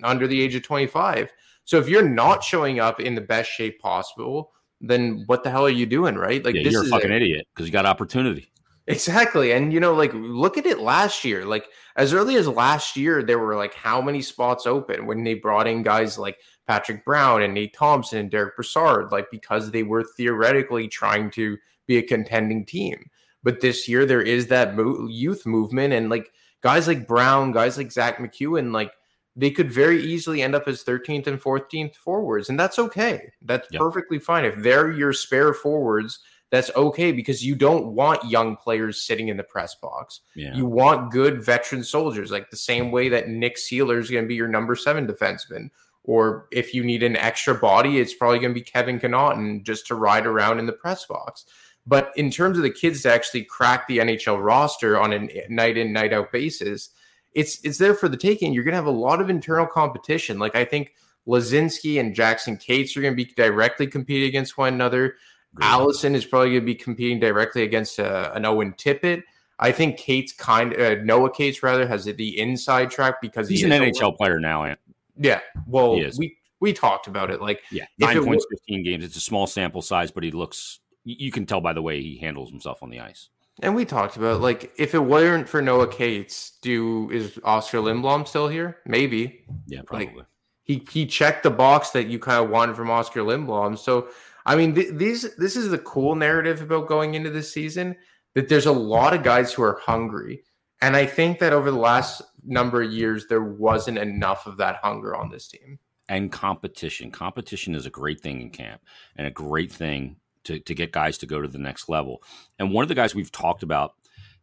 under the age of 25. So if you're not showing up in the best shape possible, then what the hell are you doing, right? Like yeah, you're a fucking a, idiot because you got opportunity. Exactly. And you know, like look at it last year. Like as early as last year, there were like how many spots open when they brought in guys like Patrick Brown and Nate Thompson and Derek Brassard, like because they were theoretically trying to be a contending team. But this year there is that mo- youth movement and like guys like Brown, guys like Zack MacEwen, like they could very easily end up as 13th and 14th forwards. And that's okay. That's yep. perfectly fine. If they're your spare forwards that's okay because you don't want young players sitting in the press box. Yeah. You want good veteran soldiers, like the same way that Nick Seeler is going to be your number seven defenseman. Or if you need an extra body, it's probably going to be Kevin Connauton just to ride around in the press box. But in terms of the kids to actually crack the NHL roster on a night in, night out basis, it's it's there for the taking. You're going to have a lot of internal competition. Like I think Laczynski and Jackson Cates are going to be directly competing against one another. Allison is probably going to be competing directly against uh, an Owen Tippett. I think Kate's kind uh, Noah Cates rather has the inside track because he's he an NHL player now. Ant. Yeah, well, we we talked about it. Like, yeah, nine points, w- fifteen games. It's a small sample size, but he looks. You can tell by the way he handles himself on the ice. And we talked about like if it weren't for Noah Cates, do is Oscar Lindblom still here? Maybe. Yeah, probably. Like, he he checked the box that you kind of wanted from Oscar Lindblom. So I mean, th- these this is the cool narrative about going into this season that there's a lot of guys who are hungry, and I think that over the last number of years there wasn't enough of that hunger on this team. And competition, competition is a great thing in camp, and a great thing to to get guys to go to the next level. And one of the guys we've talked about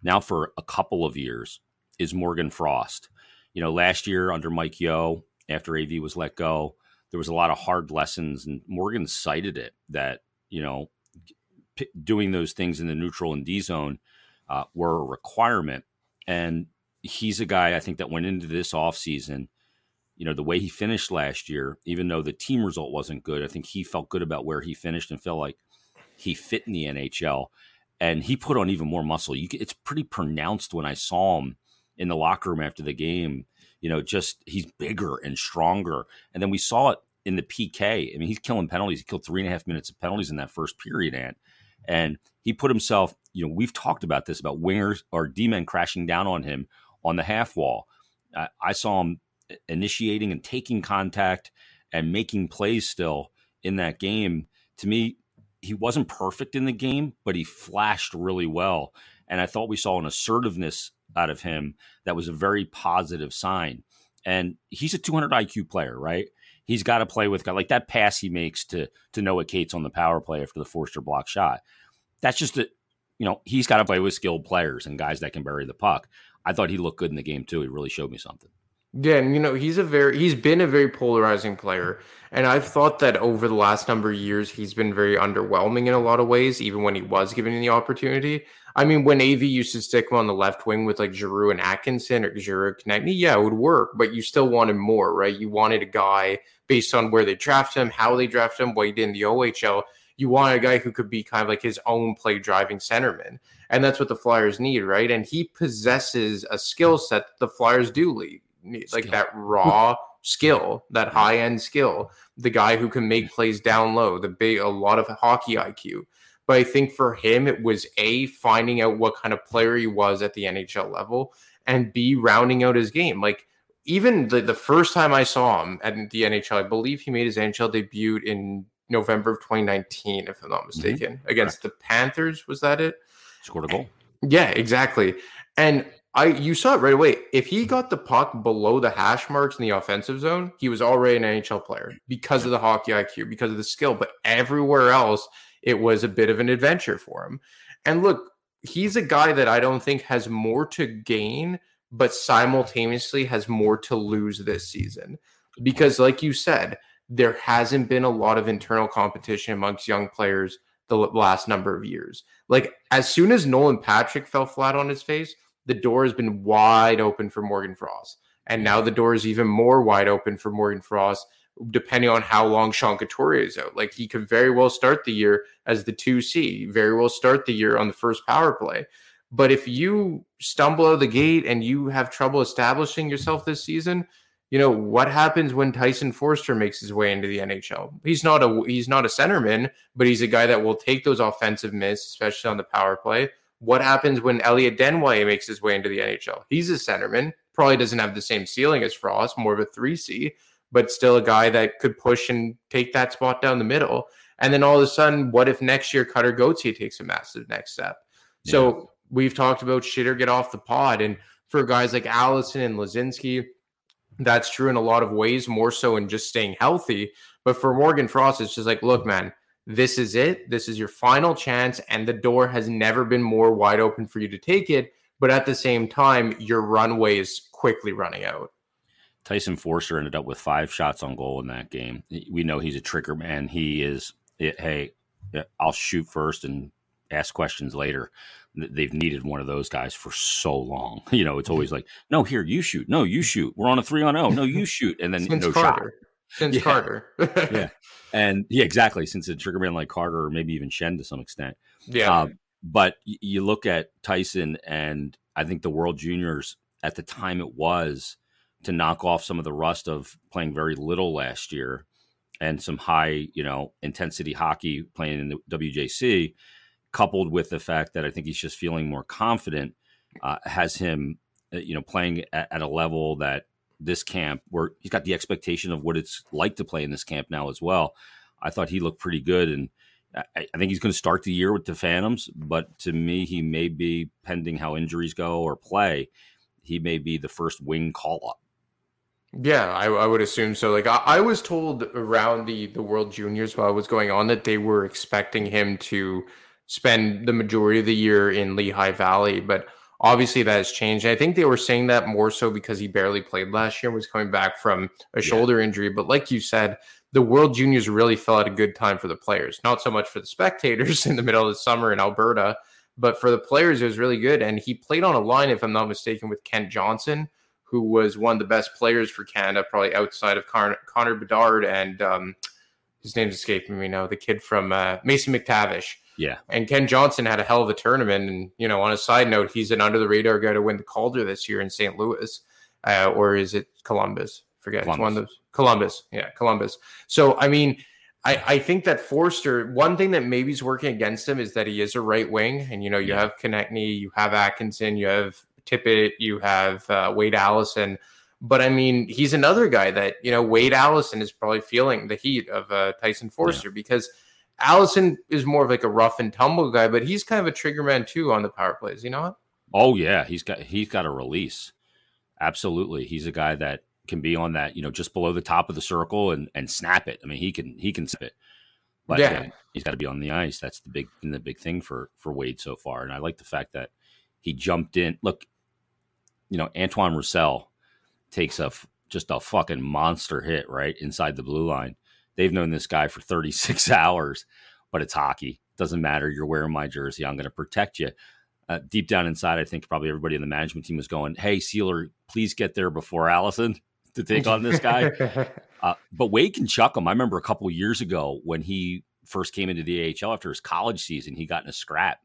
now for a couple of years is Morgan Frost. You know, last year under Mike Yeo, after AV was let go, there was a lot of hard lessons, and Morgan cited it that you know p- doing those things in the neutral and D zone uh, were a requirement. And he's a guy I think that went into this offseason, you know, the way he finished last year, even though the team result wasn't good, I think he felt good about where he finished and felt like he fit in the NHL. And he put on even more muscle. You, it's pretty pronounced when I saw him in the locker room after the game you know, just he's bigger and stronger. And then we saw it in the PK. I mean, he's killing penalties. He killed three and a half minutes of penalties in that first period, and and he put himself. You know, we've talked about this about wingers or D men crashing down on him on the half wall. I saw him initiating and taking contact and making plays still in that game. To me, he wasn't perfect in the game, but he flashed really well. And I thought we saw an assertiveness out of him that was a very positive sign. And he's a 200 IQ player, right? He's got to play with like that pass he makes to to Noah Cates on the power play after the Foerster block shot. That's just a you know he's got to play with skilled players and guys that can bury the puck. I thought he looked good in the game too. He really showed me something. Yeah, and you know, he's a very he's been a very polarizing player. And I've thought that over the last number of years he's been very underwhelming in a lot of ways, even when he was given the opportunity. I mean, when AV used to stick him on the left wing with like Giroux and Atkinson or Giroux Konecny, yeah, it would work, but you still wanted more, right? You wanted a guy based on where they drafted him, how they drafted him, what he did in the OHL. You want a guy who could be kind of like his own play driving centerman. And that's what the Flyers need, right? And he possesses a skill set that the Flyers do need, like that raw skill, that high end skill, the guy who can make plays down low, the big, a lot of hockey IQ. But I think for him, it was A, finding out what kind of player he was at the NHL level, and B, rounding out his game. Like, even the, the first time I saw him at the NHL, I believe he made his NHL debut in November of 2019, if I'm not mm-hmm. mistaken, mm-hmm. against Correct. the Panthers. Was that it? Scored a goal. Yeah, exactly. And I you saw it right away. If he hmm. got the puck below the hash marks in the offensive zone, he was already an NHL player because of the hockey IQ, because of the skill. But everywhere else, it was a bit of an adventure for him. And look, he's a guy that I don't think has more to gain, but simultaneously has more to lose this season. Because, like you said, there hasn't been a lot of internal competition amongst young players the last number of years. Like, as soon as Nolan Patrick fell flat on his face, the door has been wide open for Morgan Frost. And now the door is even more wide open for Morgan Frost, depending on how long Sean Couturier is out. Like he could very well start the year as the 2C, very well start the year on the first power play. But if you stumble out of the gate and you have trouble establishing yourself this season, you know what happens when Tyson Foerster makes his way into the NHL. He's not a he's not a centerman, but he's a guy that will take those offensive misses, especially on the power play, what happens when Elliot Desnoyers makes his way into the NHL? He's a centerman, probably doesn't have the same ceiling as Frost, more of a 3C, but still a guy that could push and take that spot down the middle. And then all of a sudden, what if next year Cutter Gauthier takes a massive next step? Yeah. So we've talked about shitter get off the pod. And for guys like Allison and Laczynski, that's true in a lot of ways, more so in just staying healthy. But for Morgan Frost, it's just like, look, man, this is it. This is your final chance, and the door has never been more wide open for you to take it. But at the same time, your runway is quickly running out. Tyson Foerster ended up with five shots on goal in that game. We know he's a trigger man. He is, it, hey, eh, I'll shoot first and ask questions later. They've needed one of those guys for so long. You know, it's always like, no, here, you shoot. No, you shoot. We're on a three on oh. No, you shoot. And then Since no Carter. shot. Since yeah. Carter. yeah. And yeah, exactly. Since a triggerman like Carter or maybe even Shen to some extent. Yeah. Uh, but you look at Tyson, and I think the World Juniors at the time it was to knock off some of the rust of playing very little last year and some high, you know, intensity hockey playing in the WJC, coupled with the fact that I think he's just feeling more confident, uh, has him, uh, you know, playing at, at a level that this camp where he's got the expectation of what it's like to play in this camp now as well. I thought he looked pretty good, and I, I think he's going to start the year with the Phantoms. But to me, he may be pending how injuries go or play. He may be the first wing call up. Yeah, I, I, would assume so. Like I, I, was told around the the World Juniors while it was going on that they were expecting him to spend the majority of the year in Lehigh Valley, but Obviously, that has changed. I think they were saying that more so because he barely played last year, was coming back from a yeah. shoulder injury. But like you said, the World Juniors really fell at a good time for the players. Not so much for the spectators in the middle of the summer in Alberta, but for the players, it was really good. And he played on a line, if I'm not mistaken, with Kent Johnson, who was one of the best players for Canada, probably outside of Connor, Connor Bedard and um, his name's escaping me now, the kid from uh, Mason McTavish. Yeah. And Ken Johnson had a hell of a tournament. And, you know, on a side note, he's an under the radar guy to win the Calder this year in St. Louis. Uh, or is it Columbus? Forget Columbus. one of those. Columbus. Yeah, Columbus. So, I mean, I, I think that Foerster, one thing that maybe is working against him is that he is a right wing. And, you know, you yeah. have Konecny, you have Atkinson, you have Tippett, you have uh, Wade Allison. But I mean, he's another guy that, you know, Wade Allison is probably feeling the heat of uh, Tyson Foerster yeah. because – Allison is more of like a rough and tumble guy, but he's kind of a trigger man too on the power plays. You know what? Oh yeah, he's got he's got a release. Absolutely, he's a guy that can be on that you know just below the top of the circle and and snap it. I mean, he can he can snap it. But yeah, he's got to be on the ice. That's the big the big thing for for Wade so far. And I like the fact that he jumped in. Look, you know, Antoine Roussel takes a just a fucking monster hit right inside the blue line they've known this guy for 36 hours, but it's hockey. Doesn't matter. You're wearing my jersey. I'm going to protect you. Uh, deep down inside, I think probably everybody in the management team was going, "Hey, Seeler, please get there before Allison to take on this guy." uh, but Wade can chuck him. I remember a couple years ago when he first came into the AHL after his college season. He got in a scrap,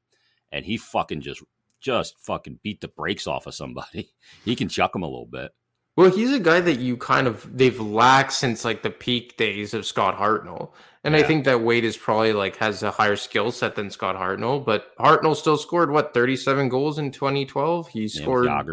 and he fucking just just fucking beat the brakes off of somebody. He can chuck him a little bit. Well, he's a guy that you kind of they've lacked since like the peak days of Scott Hartnell. And yeah. I think that Wade is probably like has a higher skill set than Scott Hartnell, but Hartnell still scored what 37 goals in 2012. He scored yeah,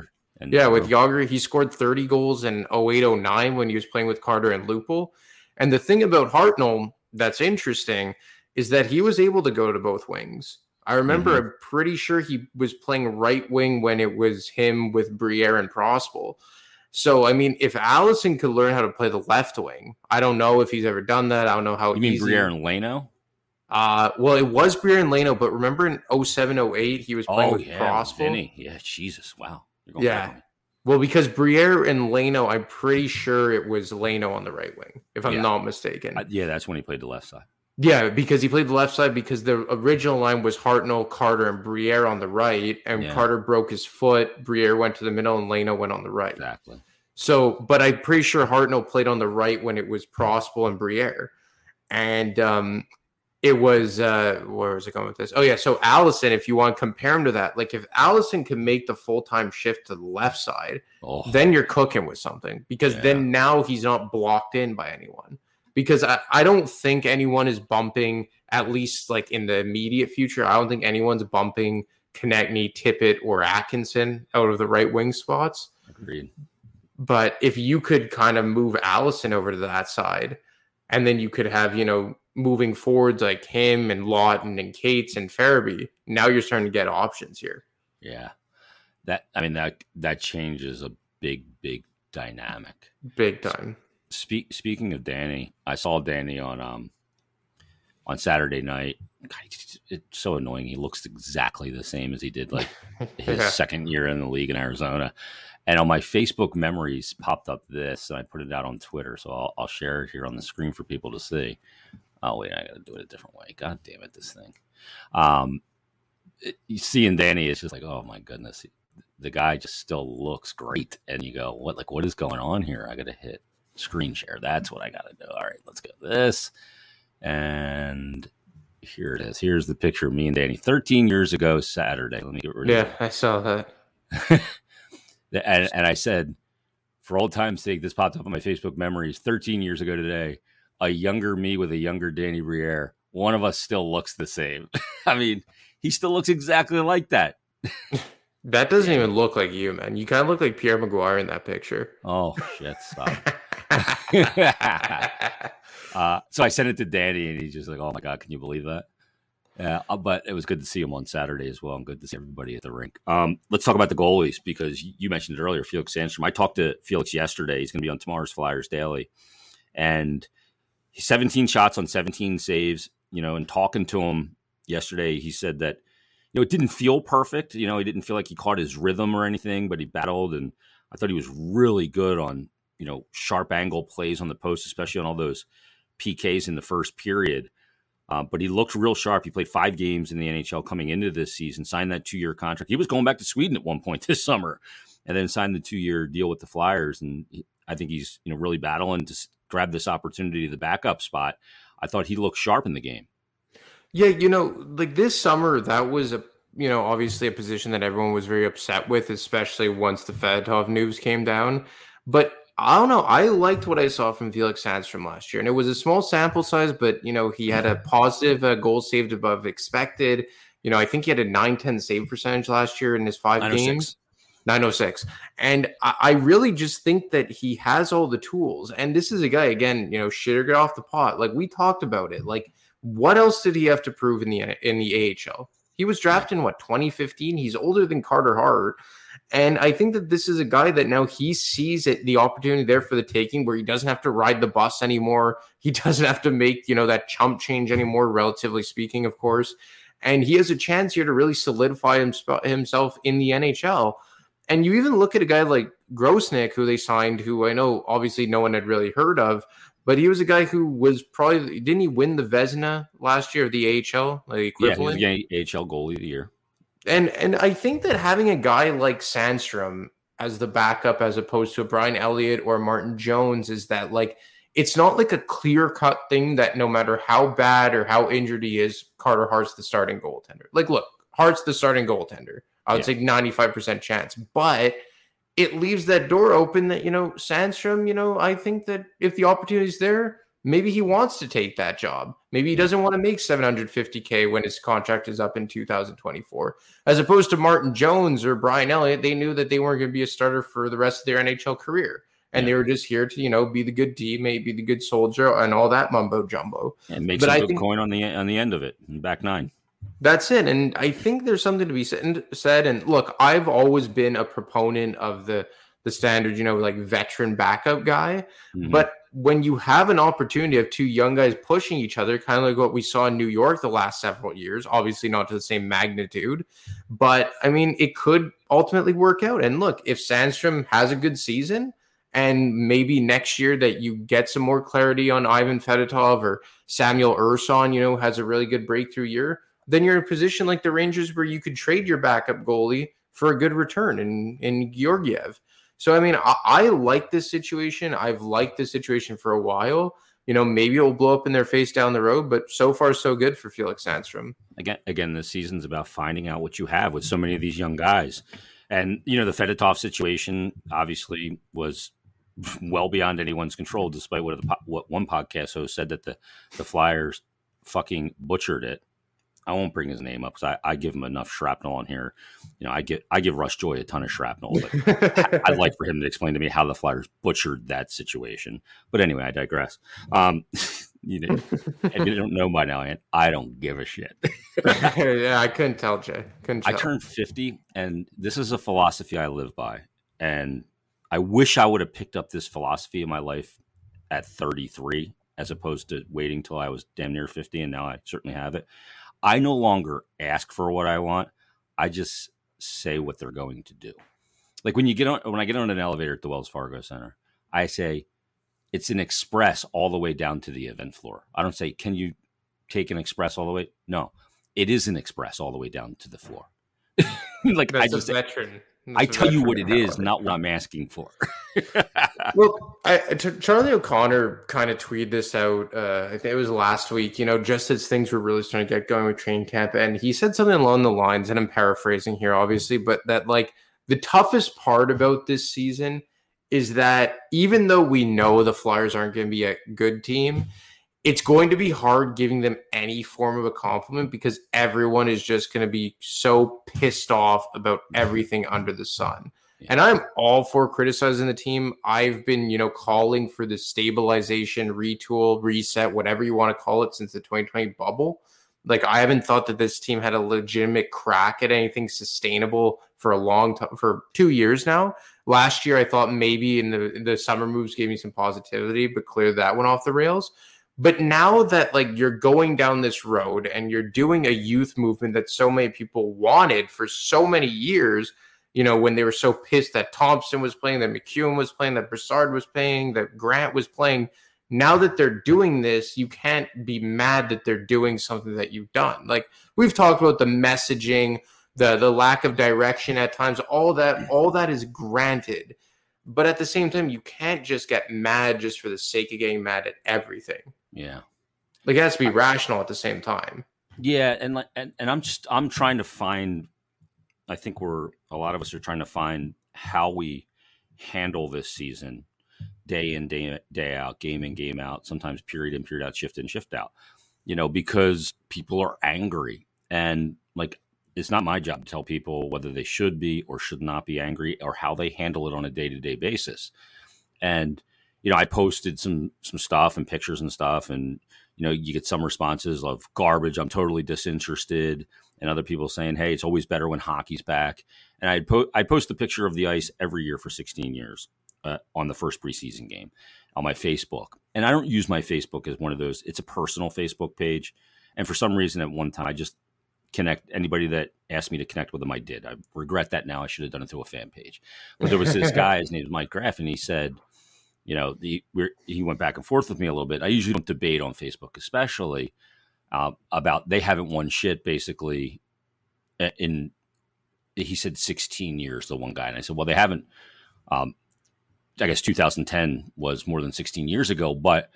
and yeah, with Jagr, he scored 30 goals in 0809 when he was playing with Carter and Lupul. And the thing about Hartnell that's interesting is that he was able to go to both wings. I remember, mm-hmm. I'm pretty sure he was playing right wing when it was him with Briere and Prospal. So, I mean, if Allison could learn how to play the left wing, I don't know if he's ever done that. I don't know how. You mean Briere and Leino? Uh, well, it was Briere and Leino, but remember in 07, 08, he was playing oh, with yeah, Prospal. Yeah, Jesus, wow. Yeah. Well, because Briere and Leino, I'm pretty sure it was Leino on the right wing, if I'm yeah. not mistaken. Yeah, that's when he played the left side. Yeah, because he played the left side because the original line was Hartnell, Carter, and Briere on the right, and yeah. Carter broke his foot. Briere went to the middle, and Leino went on the right. Exactly. So, but I'm pretty sure Hartnell played on the right when it was Prospal and Briere, and um, it was uh, where was it going with this? Oh yeah, so Allison, if you want to compare him to that, like if Allison can make the full time shift to the left side, oh. then you're cooking with something because yeah. then now he's not blocked in by anyone because I, I don't think anyone is bumping, at least like in the immediate future, I don't think anyone's bumping Konecny, Tippett, or Atkinson out of the right wing spots. Agreed. But if you could kind of move Allison over to that side, and then you could have, you know, moving forwards like him and Laughton and Cates and Farabee, now you're starting to get options here. Yeah. That I mean that that changes a big, big dynamic. Big time. Speak, speaking of Danny, I saw Danny on um on Saturday night. It's so annoying. He looks exactly the same as he did like his yeah. second year in the league in Arizona. And on my Facebook memories popped up this, and I put it out on Twitter, so I'll, I'll share it here on the screen for people to see. Oh wait, I got to do it a different way. God damn it, this thing. Um, it, see, in Danny, it's just like, oh my goodness, the guy just still looks great, and you go, what? Like, what is going on here? I got to hit screen share. That's what I got to do. All right, let's go this. And here it is. Here's the picture of me and Danny 13 years ago, Saturday. Let me get rid yeah, of it. Yeah, I saw that. and, and I said, for old time's sake, this popped up on my Facebook memories 13 years ago today. A younger me with a younger Danny Briere. One of us still looks the same. I mean, he still looks exactly like that. that doesn't even look like you, man. You kind of look like Pierre McGuire in that picture. Oh, shit. Stop. uh, so I sent it to Danny, and he's just like, "Oh my god, can you believe that?" Uh, but it was good to see him on Saturday as well, and good to see everybody at the rink. Um, let's talk about the goalies because you mentioned it earlier, Felix Sandstrom. I talked to Felix yesterday. He's going to be on tomorrow's Flyers Daily, and 17 shots on 17 saves. You know, and talking to him yesterday, he said that you know it didn't feel perfect. You know, he didn't feel like he caught his rhythm or anything, but he battled, and I thought he was really good on you know sharp angle plays on the post, especially on all those PKs in the first period. Uh, but he looked real sharp. He played five games in the NHL coming into this season, signed that two year contract. He was going back to Sweden at one point this summer, and then signed the two year deal with the Flyers. And he, I think he's you know really battling to grab this opportunity, the backup spot. I thought he looked sharp in the game. Yeah, you know, like this summer, that was a you know obviously a position that everyone was very upset with, especially once the Fedotov news came down. But I don't know. I liked what I saw from Felix Sandstrom last year, and it was a small sample size, but you know he had a positive uh, goal saved above expected. You know, I think he had a 9-10 save percentage last year in his five games. 906. And I, I, really just think that he has all the tools. And this is a guy, again, you know, shitter get off the pot. Like we talked about it. Like, what else did he have to prove in the in the AHL? He was drafted in what 2015. He's older than Carter Hart. And I think that this is a guy that now he sees it, the opportunity there for the taking, where he doesn't have to ride the bus anymore. He doesn't have to make, you know, that chump change anymore, relatively speaking, of course. And he has a chance here to really solidify himself in the NHL. And you even look at a guy like Grosenick, who they signed, who I know obviously no one had really heard of, but he was a guy who was probably didn't he win the Vezina last year, the AHL, like equivalent? Yeah, he was the AHL goalie of the year. And and I think that having a guy like Sandstrom as the backup as opposed to a Brian Elliott or Martin Jones is that like it's not like a clear cut thing that no matter how bad or how injured he is, Carter Hart's the starting goaltender. Like, look, Hart's the starting goaltender. I would yeah. say 95% chance, but it leaves that door open that, you know, Sandstrom, you know, I think that if the opportunity is there, maybe he wants to take that job. Maybe he doesn't want to make 750K when his contract is up in 2024. As opposed to Martin Jones or Brian Elliott, they knew that they weren't going to be a starter for the rest of their NHL career. And yeah. they were just here to, you know, be the good teammate, be the good soldier, and all that mumbo jumbo. And make but some I good think, coin on the on the end of it, back nine. That's it. And I think there's something to be said. And look, I've always been a proponent of the the standard, you know, like veteran backup guy. Mm-hmm. But when you have an opportunity of two young guys pushing each other, kind of like what we saw in New York the last several years, obviously not to the same magnitude, but I mean, it could ultimately work out. And look, if Sandstrom has a good season, and maybe next year that you get some more clarity on Ivan Fedotov or Samuel Ersson, you know, has a really good breakthrough year, then you're in a position like the Rangers where you could trade your backup goalie for a good return in in Georgiev. So I mean, I, I like this situation. I've liked this situation for a while. You know, maybe it will blow up in their face down the road, but so far so good for Felix Sandstrom. Again, again, the season's about finding out what you have with so many of these young guys. And you know, the Fedotov situation obviously was well beyond anyone's control, despite what the, what one podcast host said that the the Flyers fucking butchered it. I won't bring his name up because I, I, give him enough shrapnel on here. You know, I get I give Russ Joy a ton of shrapnel, but I'd like for him to explain to me how the Flyers butchered that situation. But anyway, I digress. Um, you know, if you don't know by now, and I don't give a shit. yeah, I couldn't tell, Jay. Couldn't tell. I turned fifty, and this is a philosophy I live by, and I wish I would have picked up this philosophy in my life at 33 as opposed to waiting till I was damn near 50 and now I certainly have it. I no longer ask for what I want. I just say what they're going to do. Like when you get on when I get on an elevator at the Wells Fargo Center, I say it's an express all the way down to the event floor. I don't say can you take an express all the way? No. It is an express all the way down to the floor. like That's I just veteran I tell you what it is, not what I'm asking for. well, I, t- Charlie O'Connor kind of tweeted this out. Uh, I think it was last week. You know, just as things were really starting to get going with training camp, and he said something along the lines, and I'm paraphrasing here, obviously, but that like the toughest part about this season is that even though we know the Flyers aren't going to be a good team, it's going to be hard giving them any form of a compliment because everyone is just going to be so pissed off about mm-hmm. everything under the sun. Yeah. And I'm all for criticizing the team. I've been, you know, calling for the stabilization, retool, reset, whatever you want to call it since the 2020 bubble. Like I haven't thought that this team had a legitimate crack at anything sustainable for a long time for 2 years now. Last year I thought maybe in the the summer moves gave me some positivity, but clearly that went off the rails. But now that like you're going down this road and you're doing a youth movement that so many people wanted for so many years, you know, when they were so pissed that Thompson was playing, that MacEwen was playing, that Brassard was playing, that Grant was playing. Now that they're doing this, you can't be mad that they're doing something that you've done. Like we've talked about the messaging, the the lack of direction at times, all that, all that is granted. But at the same time, you can't just get mad just for the sake of getting mad at everything. Yeah. Like it has to be rational at the same time. Yeah, and like and, and I'm just I'm trying to find I think we're a lot of us are trying to find how we handle this season day in day day out, game in game out, sometimes period in period out, shift in shift out. You know, because people are angry and like it's not my job to tell people whether they should be or should not be angry or how they handle it on a day-to-day basis. And you know, I posted some some stuff and pictures and stuff, and you know, you get some responses of garbage. I'm totally disinterested, and other people saying, "Hey, it's always better when hockey's back." And I po- I post the picture of the ice every year for 16 years uh, on the first preseason game on my Facebook, and I don't use my Facebook as one of those. It's a personal Facebook page, and for some reason, at one time, I just connect anybody that asked me to connect with them. I did. I regret that now. I should have done it through a fan page. But there was this guy. His name is Mike Graff, and he said you know, the, he went back and forth with me a little bit. I usually don't debate on Facebook, especially uh, about they haven't won shit basically in, he said 16 years, the one guy. And I said, well, they haven't, um, I guess 2010 was more than 16 years ago, but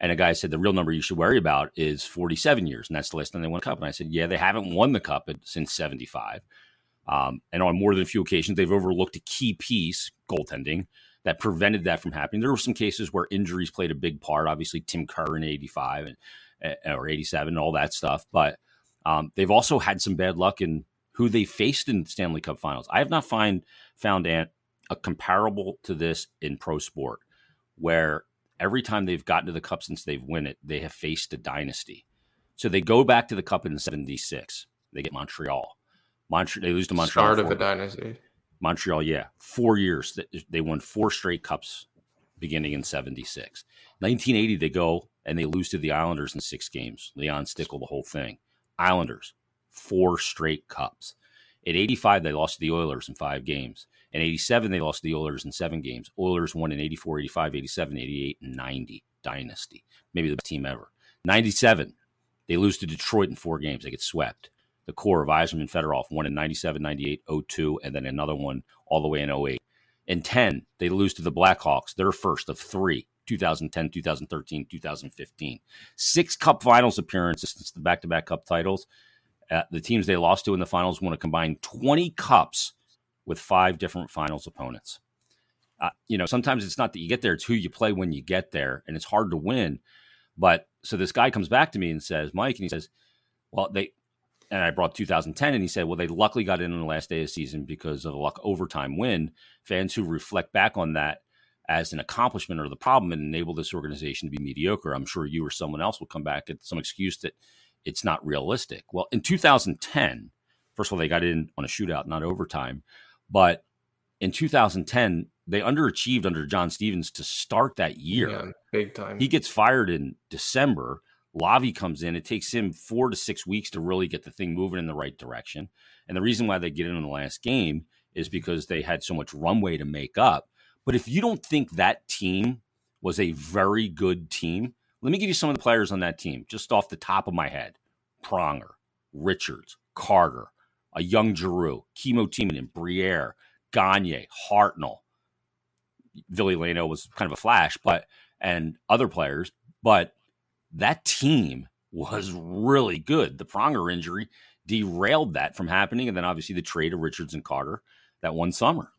and a guy said the real number you should worry about is 47 years, and that's the last time they won a cup. And I said, yeah, they haven't won the cup since 75. Um, and on more than a few occasions, they've overlooked a key piece, goaltending, that prevented that from happening. There were some cases where injuries played a big part. Obviously, Tim Kerr in '85 and eh, or '87 and all that stuff. But um, they've also had some bad luck in who they faced in Stanley Cup Finals. I have not find found a comparable to this in pro sport, where every time they've gotten to the cup since they've won it, they have faced a dynasty. So they go back to the cup in '76. They get Montreal. Montreal. They lose to Montreal. Start of a dynasty. Montreal, yeah, four years. They won four straight cups beginning in 76. 1980, they go and they lose to the Islanders in six games. Leon Stickle, the whole thing. Islanders, four straight cups. At 85, they lost to the Oilers in five games. In 87, they lost to the Oilers in seven games. Oilers won in 84, 85, 87, 88, and 90. Dynasty. Maybe the best team ever. 97, they lose to Detroit in four games. They get swept the core of Yzerman Fedorov, one in 97, 98, 02, and then another one all the way in 08. In 10, they lose to the Blackhawks, their first of three 2010, 2013, 2015. Six cup finals appearances since the back to back cup titles. Uh, the teams they lost to in the finals won a combined 20 cups with five different finals opponents. Uh, you know, sometimes it's not that you get there, it's who you play when you get there, and it's hard to win. But so this guy comes back to me and says, Mike, and he says, well, they and I brought 2010, and he said, well, they luckily got in on the last day of season because of a luck overtime win. Fans who reflect back on that as an accomplishment or the problem and enable this organization to be mediocre. I'm sure you or someone else will come back at some excuse that it's not realistic. Well, in 2010, first of all, they got in on a shootout, not overtime, but in 2010, they underachieved under John Stevens to start that year. Yeah, big time. He gets fired in December Lavi comes in. It takes him four to six weeks to really get the thing moving in the right direction. And the reason why they get in on the last game is because they had so much runway to make up. But if you don't think that team was a very good team, let me give you some of the players on that team just off the top of my head Pronger, Richards, Carter, a young Giroux, Kimmo Timonen, Briere, Gagne, Hartnell. Ville Leino was kind of a flash, but and other players, but that team was really good. The Pronger injury derailed that from happening. And then obviously the trade of Richards and Carter that one summer.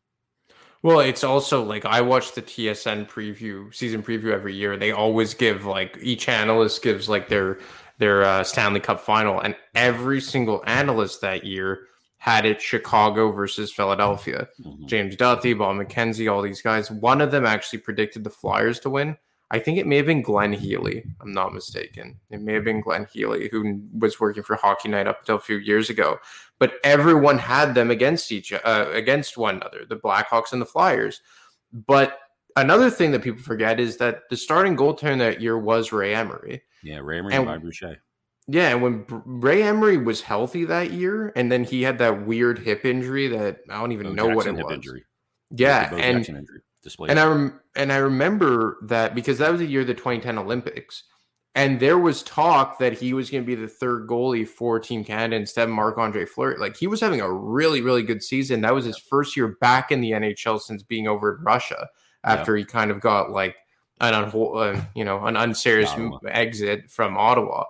Well, it's also like I watch the TSN preview, season preview every year. They always give like each analyst gives like their their uh, Stanley Cup final, and every single analyst that year had it Chicago versus Philadelphia. Mm-hmm. James Duthie, Bob McKenzie, all these guys. One of them actually predicted the Flyers to win, I think it may have been Glenn Healy. I'm not mistaken. It may have been Glenn Healy who was working for Hockey Night up until a few years ago. But everyone had them against each uh, against one another, the Blackhawks and the Flyers. But another thing that people forget is that the starting goaltender that year was Ray Emery. Yeah, Ray Emery and, and Boucher. Yeah, and when Ray Emery was healthy that year, and then he had that weird hip injury that I don't even Bo know Jackson what it was. Injury. Yeah, and display. And I rem- and I remember that because that was the year of the 2010 Olympics, and there was talk that he was going to be the third goalie for Team Canada instead of Marc Andre Fleury. Like he was having a really really good season. That was his first year back in the NHL since being over in Russia after yeah. he kind of got like an un- uh, you know an unserious exit from Ottawa.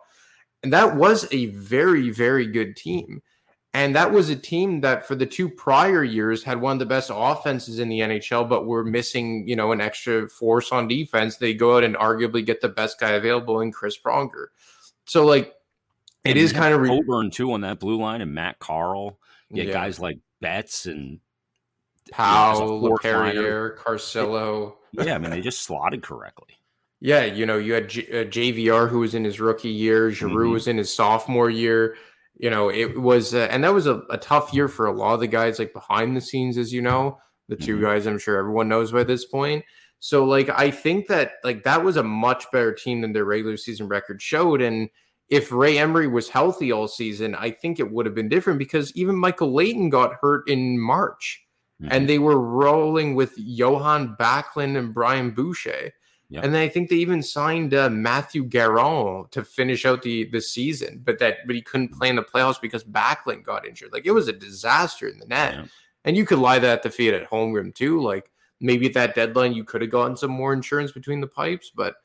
And that was a very very good team. And that was a team that for the two prior years had one of the best offenses in the NHL, but were missing, you know, an extra force on defense. They go out and arguably get the best guy available in Chris Pronger. So like it and is kind of re- Coburn too on that blue line and Matt Carle. You yeah. guys like Betts and Powell, you know, Carcillo. yeah, I mean they just slotted correctly. Yeah, you know, you had J- uh, JVR who was in his rookie year, Giroux mm-hmm. was in his sophomore year you know, it was, uh, and that was a, a, tough year for a lot of the guys, like behind the scenes, as you know, the 2 mm-hmm. guys I'm sure everyone knows by this point. So, like, I think that, like, that was a much better team than their regular season record showed. And if Ray Emery was healthy all season, I think it would have been different because even Michael Leighton got hurt in March mm-hmm. and they were rolling with Johan Backlund and Brian Boucher. Yep. And then I think they even signed uh, Mathieu Garon to finish out the the season, but that but he couldn't play in the playoffs because Backlund got injured. Like it was a disaster in the net. And you could lie that the Fiat at home room too. Like maybe at that deadline you could have gotten some more insurance between the pipes, but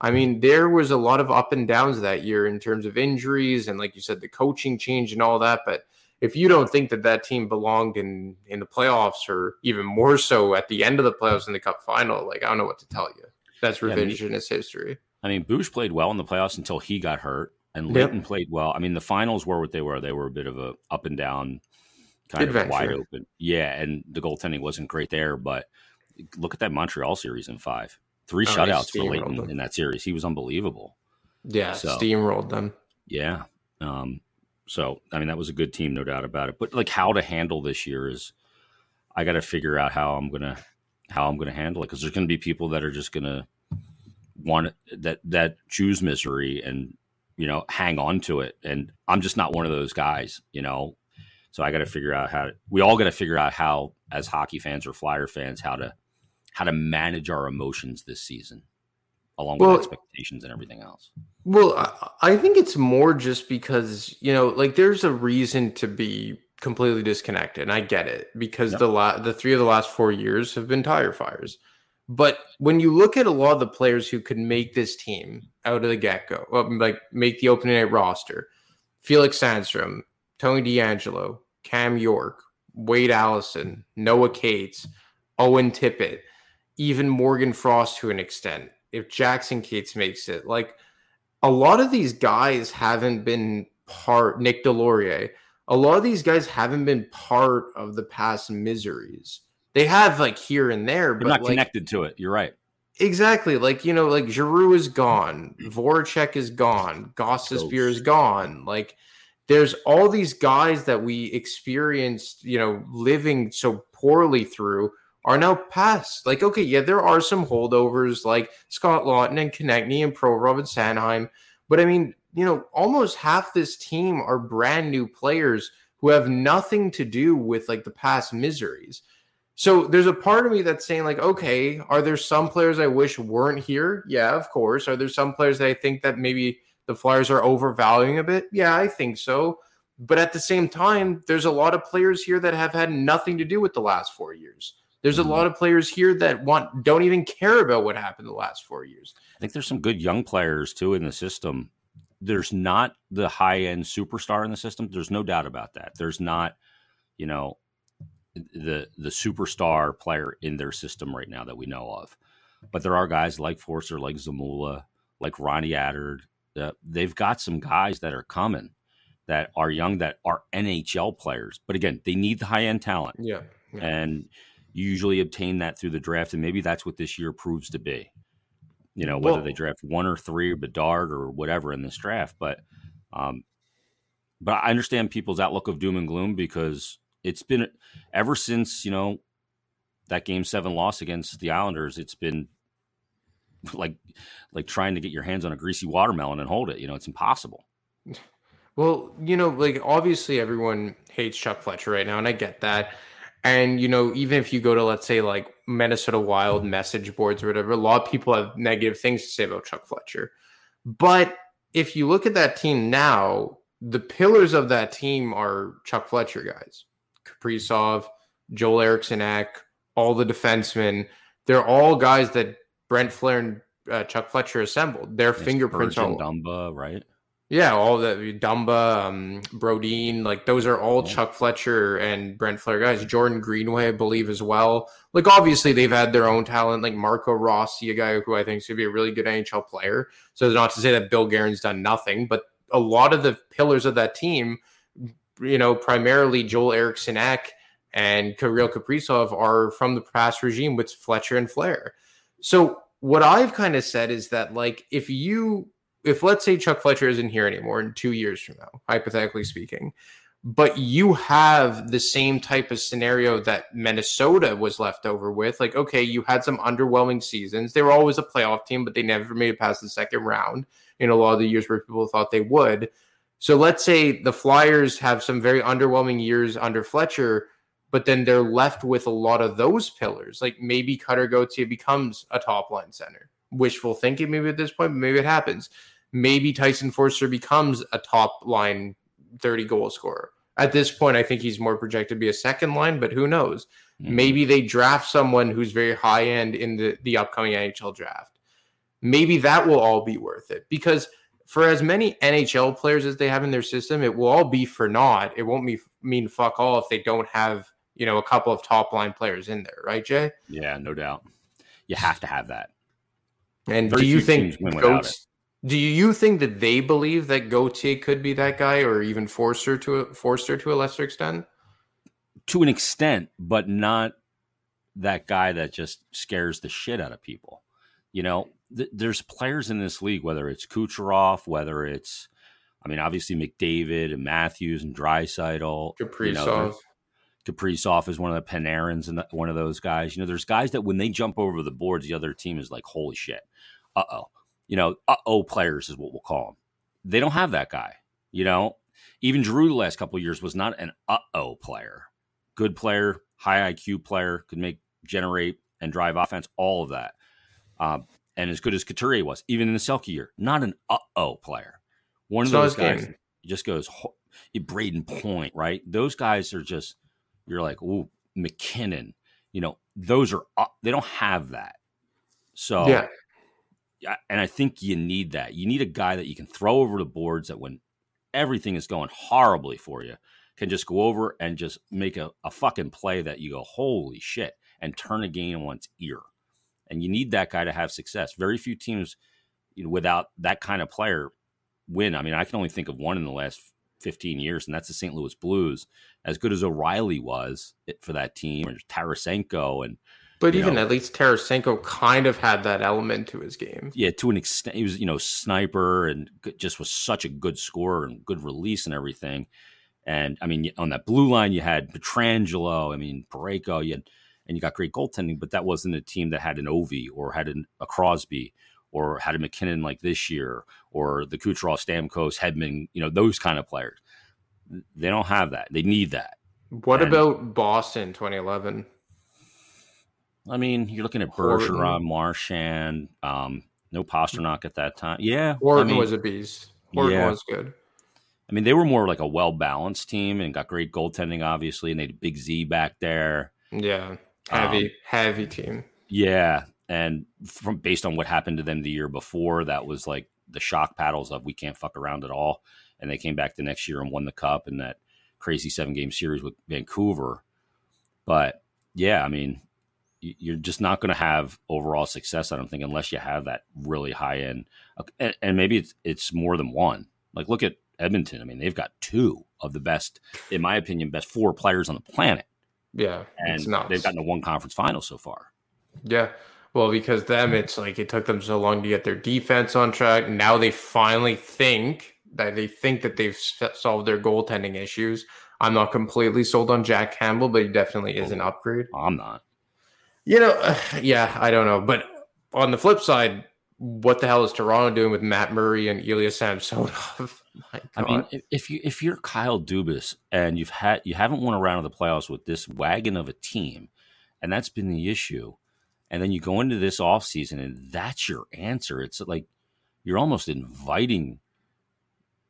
I mean, there was a lot of up and downs that year in terms of injuries and, like you said, the coaching change and all that. But if you don't think that that team belonged in in the playoffs or even more so at the end of the playoffs in the Cup final, like I don't know what to tell you. That's revisionist yeah, I mean, history. I mean, Bush played well in the playoffs until he got hurt, and Linton yep. played well. I mean, the finals were what they were. They were a bit of a up and down, kind Adventure. of wide open. Yeah, and the goaltending wasn't great there, but look at that Montreal series in five. Three oh, shutouts for Leighton in that series. He was unbelievable. Yeah, so, steamrolled them. Yeah. Um, so I mean that was a good team, no doubt about it. But like how to handle this year is I gotta figure out how I'm gonna how I'm gonna handle it because there's gonna be people that are just gonna want that that choose misery and you know hang on to it. And I'm just not one of those guys, you know. So I gotta figure out how to, we all gotta figure out how as hockey fans or flyer fans how to how to manage our emotions this season, along well, with expectations and everything else. Well, I think it's more just because you know, like, there's a reason to be completely disconnected, and I get it because yep. the la- the three of the last four years have been tire fires. But when you look at a lot of the players who could make this team out of the get go, like make the opening night roster, Felix Sandstrom, Tony DeAngelo, Cam York, Wade Allison, Noah Cates, Owen Tippett, even Morgan Frost to an extent, if Jackson Cates makes it, like a lot of these guys haven't been part Nick Deslauriers. A lot of these guys haven't been part of the past miseries. They have like here and there, but not like, connected to it. You're right. Exactly. Like, you know, like Giroux is gone, Voracek is gone, Gostisbehere is gone. Like there's all these guys that we experienced, you know, living so poorly through are now past. Like, okay, yeah, there are some holdovers like Scott Laughton and Konecny and Pro Robin Sanheim. But I mean, you know, almost half this team are brand new players who have nothing to do with like the past miseries. So there's a part of me that's saying, like, okay, are there some players I wish weren't here? Yeah, of course. Are there some players that I think that maybe the Flyers are overvaluing a bit? Yeah, I think so. But at the same time, there's a lot of players here that have had nothing to do with the last four years. There's a mm-hmm. lot of players here that want don't even care about what happened the last four years. I think there's some good young players too in the system. There's not the high end superstar in the system. There's no doubt about that. There's not, you know, the the superstar player in their system right now that we know of. But there are guys like Foerster, like Zamula, like Ronnie Attard. Uh, they've got some guys that are coming that are young that are NHL players. But again, they need the high end talent. Yeah, yeah. And you usually obtain that through the draft, and maybe that's what this year proves to be. You know, whether well, they draft one or three or Bedard or whatever in this draft, but um, but I understand people's outlook of doom and gloom because it's been ever since you know that game seven loss against the Islanders. It's been like like trying to get your hands on a greasy watermelon and hold it. You know, it's impossible. Well, you know, like obviously everyone hates Chuck Fletcher right now, and I get that. And you know, even if you go to let's say like Minnesota Wild message boards or whatever, a lot of people have negative things to say about Chuck Fletcher. But if you look at that team now, the pillars of that team are Chuck Fletcher guys, Kaprizov, Joel Eriksson Ek, all the defensemen. They're all guys that Brent Flahr and uh, Chuck Fletcher assembled. Their fingerprints are Dumba, right? Yeah, all the Dumba, um, Brodin, like those are all yeah. Chuck Fletcher and Brent Flahr guys. Jordan Greenway, I believe, as well. Like obviously they've had their own talent, like Marco Rossi, a guy who I think is going to be a really good NHL player. So not to say that Bill Guerin's done nothing, but a lot of the pillars of that team, you know, primarily Joel Eriksson Ek and Kirill Kaprizov are from the past regime with Fletcher and Flahr. So what I've kind of said is that like if you if let's say Chuck Fletcher isn't here anymore in two years from now, hypothetically speaking, but you have the same type of scenario that Minnesota was left over with. Like, okay, you had some underwhelming seasons. They were always a playoff team, but they never made it past the second round in a lot of the years where people thought they would. So let's say the Flyers have some very underwhelming years under Fletcher, but then they're left with a lot of those pillars. Like maybe Cutter Gauthier becomes a top line center. Wishful thinking, maybe at this point, but maybe it happens maybe Tyson Foerster becomes a top line 30 goal scorer. At this point, I think he's more projected to be a second line, but who knows? Mm-hmm. Maybe they draft someone who's very high end in the, the upcoming NHL draft. Maybe that will all be worth it because for as many NHL players as they have in their system, it will all be for naught. It won't mean, mean fuck all if they don't have, you know, a couple of top line players in there, right, Jay? Yeah, no doubt. You have to have that. And do you think Goats, do you think that they believe that Gauthier could be that guy, or even Foerster to a, Foerster to a lesser extent? To an extent, but not that guy that just scares the shit out of people. You know, th- there's players in this league, whether it's Kucherov, whether it's, I mean, obviously McDavid and Matthews and Draisaitl, Kaprizov. You know, Kaprizov is one of the Panarins and one of those guys. You know, there's guys that when they jump over the boards, the other team is like, holy shit. Uh oh you know, uh oh players is what we'll call them. They don't have that guy. You know, even Drew the last couple years was not an uh oh player. Good player, high IQ player, could make generate and drive offense, all of that. Um, and as good as Couturier was, even in the Selke year, not an uh oh player. One of those guys game. just goes Brayden Point, right? Those guys are just you're like, oh MacKinnon, You know, those are uh, they don't have that. So yeah and I think you need that. You need a guy that you can throw over the boards that when everything is going horribly for you, can just go over and just make a, a fucking play that you go, holy shit, and turn a game on its ear. And you need that guy to have success. Very few teams, you know, without that kind of player win. I mean, I can only think of one in the last 15 years, and that's the St. Louis Blues. As good as O'Reilly was eh, for that team, or Tarasenko and but even know, at least Tarasenko kind of had that element to his game. Yeah, to an extent, he was you know sniper and just was such a good scorer and good release and everything. And I mean, on that blue line, you had Pietrangelo. I mean, Parayko. You had, and you got great goaltending, but that wasn't a team that had an Ovi or had an, a Crosby or had a MacKinnon like this year or the Kucherov, Stamkos, Hedman. You know, those kind of players. They don't have that. They need that. What and, about Boston 2011? I mean, you're looking at Bergeron, Marchand, um, no Pastrnak at that time. Yeah, Horton I mean, was a beast. Horton yeah. was good. I mean, they were more like a well balanced team and got great goaltending, obviously, and they had Big Z back there. Yeah, heavy, um, heavy team. Yeah, and from based on what happened to them the year before, that was like the shock paddles of we can't fuck around at all. And they came back the next year and won the cup in that crazy seven game series with Vancouver. But yeah, I mean, you're just not going to have overall success. I don't think unless you have that really high end, and, and, maybe it's it's more than one. Like look at Edmonton. I mean, they've got two of the best, in my opinion, best four players on the planet. Yeah, and they've gotten to one conference final so far. Yeah, well, because them, it's like it took them so long to get their defense on track. Now they finally think that they think that they've solved their goaltending issues. I'm not completely sold on Jack Campbell, but he definitely is an upgrade. I'm not. You know, uh, yeah, I don't know. But on the flip side, what the hell is Toronto doing with Matt Murray and Ilya Samsonov? I mean, if you if you're Kyle Dubas and you've had you haven't won a round of the playoffs with this wagon of a team, and that's been the issue, and then you go into this off season and that's your answer. It's like you're almost inviting,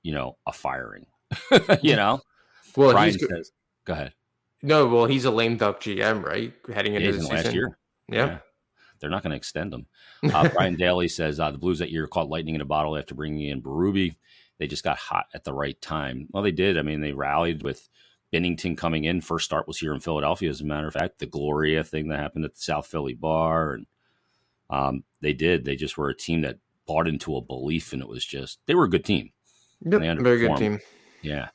you know, a firing. you know, well, Brian says, "Go ahead." No, well, he's a lame duck GM, right? Heading into the season. last year. Yeah. yeah. They're not going to extend them. Uh, Brian Daly says uh, the Blues that year caught lightning in a bottle after bringing in Berube. They just got hot at the right time. Well, they did. I mean, they rallied with Binnington coming in. First start was here in Philadelphia, as a matter of fact. The Gloria thing that happened at the South Philly bar, and um, they did. They just were a team that bought into a belief, and it was just they were a good team. Yep, very good team. Yeah.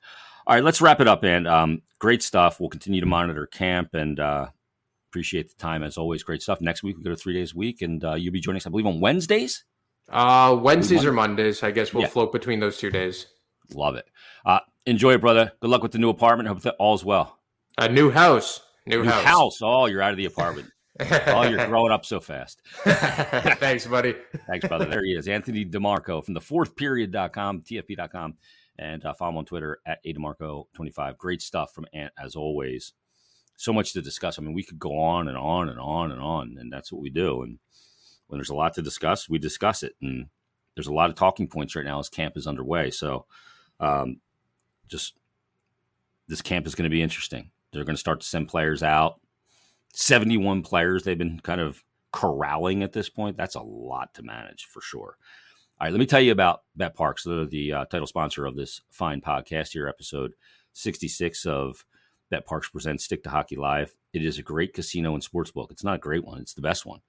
All right, let's wrap it up. And um, great stuff. We'll continue to monitor camp and uh, appreciate the time as always. Great stuff. Next week we go to three days a week, and uh, you'll be joining us, I believe, on Wednesdays. Uh, Wednesdays or Mondays. I guess we'll yeah. float between those two days. Love it. Uh, enjoy it, brother. Good luck with the new apartment. Hope that all's well. A new house. New, new house. house. Oh, you're out of the apartment. oh, you're growing up so fast. Thanks, buddy. Thanks, brother. There he is. Anthony DeMarco from the fourth period.com, TFP.com and uh, follow him on Twitter at ademarco25. Great stuff from Ant as always. So much to discuss. I mean, we could go on and on and on and on, and that's what we do. And when there's a lot to discuss, we discuss it. And there's a lot of talking points right now as camp is underway. So, um, just this camp is going to be interesting. They're going to start to send players out. 71 players they've been kind of corralling at this point. That's a lot to manage for sure. All right, let me tell you about BetParx, the, the uh, title sponsor of this fine podcast here, episode 66 of BetParx presents Stick to Hockey Live. It is a great casino and sports book. It's not a great one, it's the best one.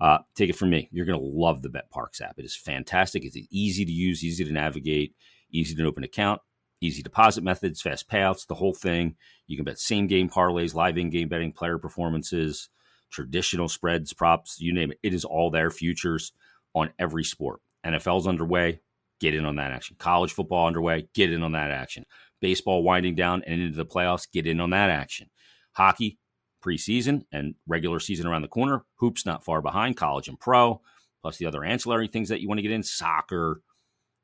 Uh, take it from me. You're going to love the BetParx app. It is fantastic. It's easy to use, easy to navigate, easy to open account, easy deposit methods, fast payouts, the whole thing. You can bet same game parlays, live in game betting, player performances, traditional spreads, props, you name it. It is all there, futures on every sport. NFL's underway, get in on that action. College football underway, get in on that action. Baseball winding down and into the playoffs, get in on that action. Hockey, preseason and regular season around the corner. Hoops not far behind, college and pro, plus the other ancillary things that you want to get in soccer,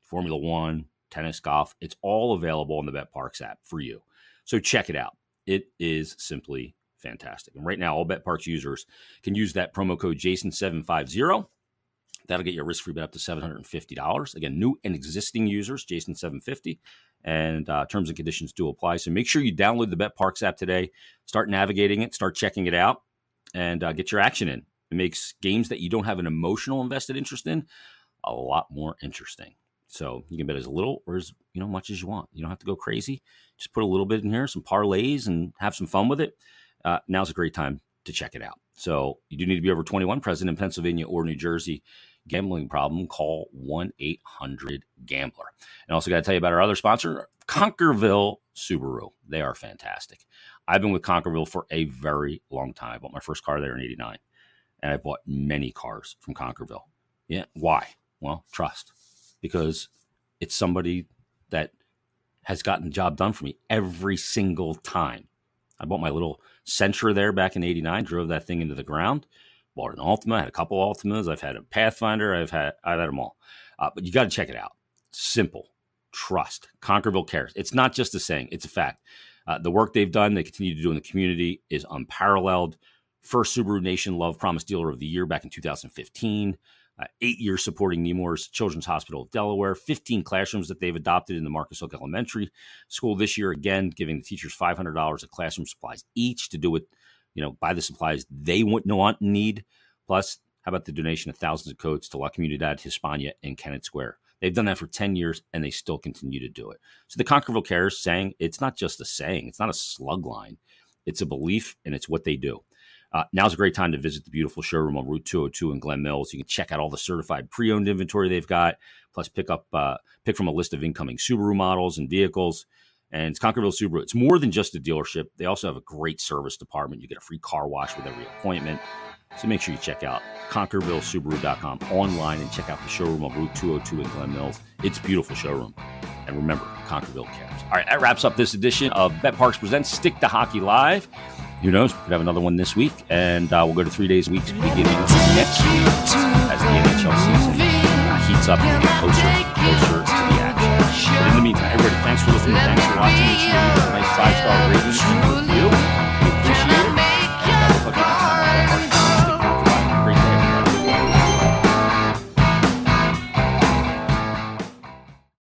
Formula One, tennis, golf. It's all available on the BetParx app for you. So check it out. It is simply fantastic. And right now, all BetParx users can use that promo code Jason750. That'll get your risk free bet up to $750. Again, new and existing users, Jason750 and uh, terms and conditions do apply. So make sure you download the BetParx app today, start navigating it, start checking it out, and uh, get your action in. It makes games that you don't have an emotional invested interest in a lot more interesting. So you can bet as little or as you know much as you want. You don't have to go crazy. Just put a little bit in here, some parlays, and have some fun with it. Uh, now's a great time to check it out. So you do need to be over 21, present in Pennsylvania or New Jersey gambling problem, call 1 800 Gambler. And also got to tell you about our other sponsor, Concordville Subaru. They are fantastic. I've been with Concordville for a very long time. I bought my first car there in 89, and I bought many cars from Concordville. Yeah. Why? Well, trust, because it's somebody that has gotten the job done for me every single time. I bought my little Sentra there back in 89, drove that thing into the ground bought an Altima. Had a couple Altimas. I've had a Pathfinder. I've had I've had them all. Uh, but you got to check it out. Simple, trust. Concordville cares. It's not just a saying; it's a fact. Uh, the work they've done, they continue to do in the community, is unparalleled. First Subaru Nation Love Promise Dealer of the Year back in 2015. Uh, eight years supporting Nemours Children's Hospital of Delaware, 15 classrooms that they've adopted in the Marcus Hook Elementary School this year, again, giving the teachers $500 of classroom supplies each to do with you know, buy the supplies they want, want need. Plus, how about the donation of thousands of coats to La Comunidad Hispana in Kennett Square? They've done that for 10 years and they still continue to do it. So the Concordville Cares saying it's not just a saying, it's not a slug line, it's a belief and it's what they do. Uh, now's a great time to visit the beautiful showroom on Route 202 in Glen Mills. You can check out all the certified pre-owned inventory they've got, plus pick up uh, pick from a list of incoming Subaru models and vehicles and it's Concordville Subaru. It's more than just a dealership. They also have a great service department. You get a free car wash with every appointment. So make sure you check out ConcordvilleSubaru.com online and check out the showroom on Route 202 in Glen Mills. It's a beautiful showroom. And remember, Concordville cares. All right, that wraps up this edition of BetParx Presents Stick to Hockey Live. Who knows? We could have another one this week, and uh, we'll go to three days a week beginning next week as the NHL season heats up and closer and closer in the meantime, everybody, thanks for listening. Thanks for watching. Make sure you It's a nice five star rating.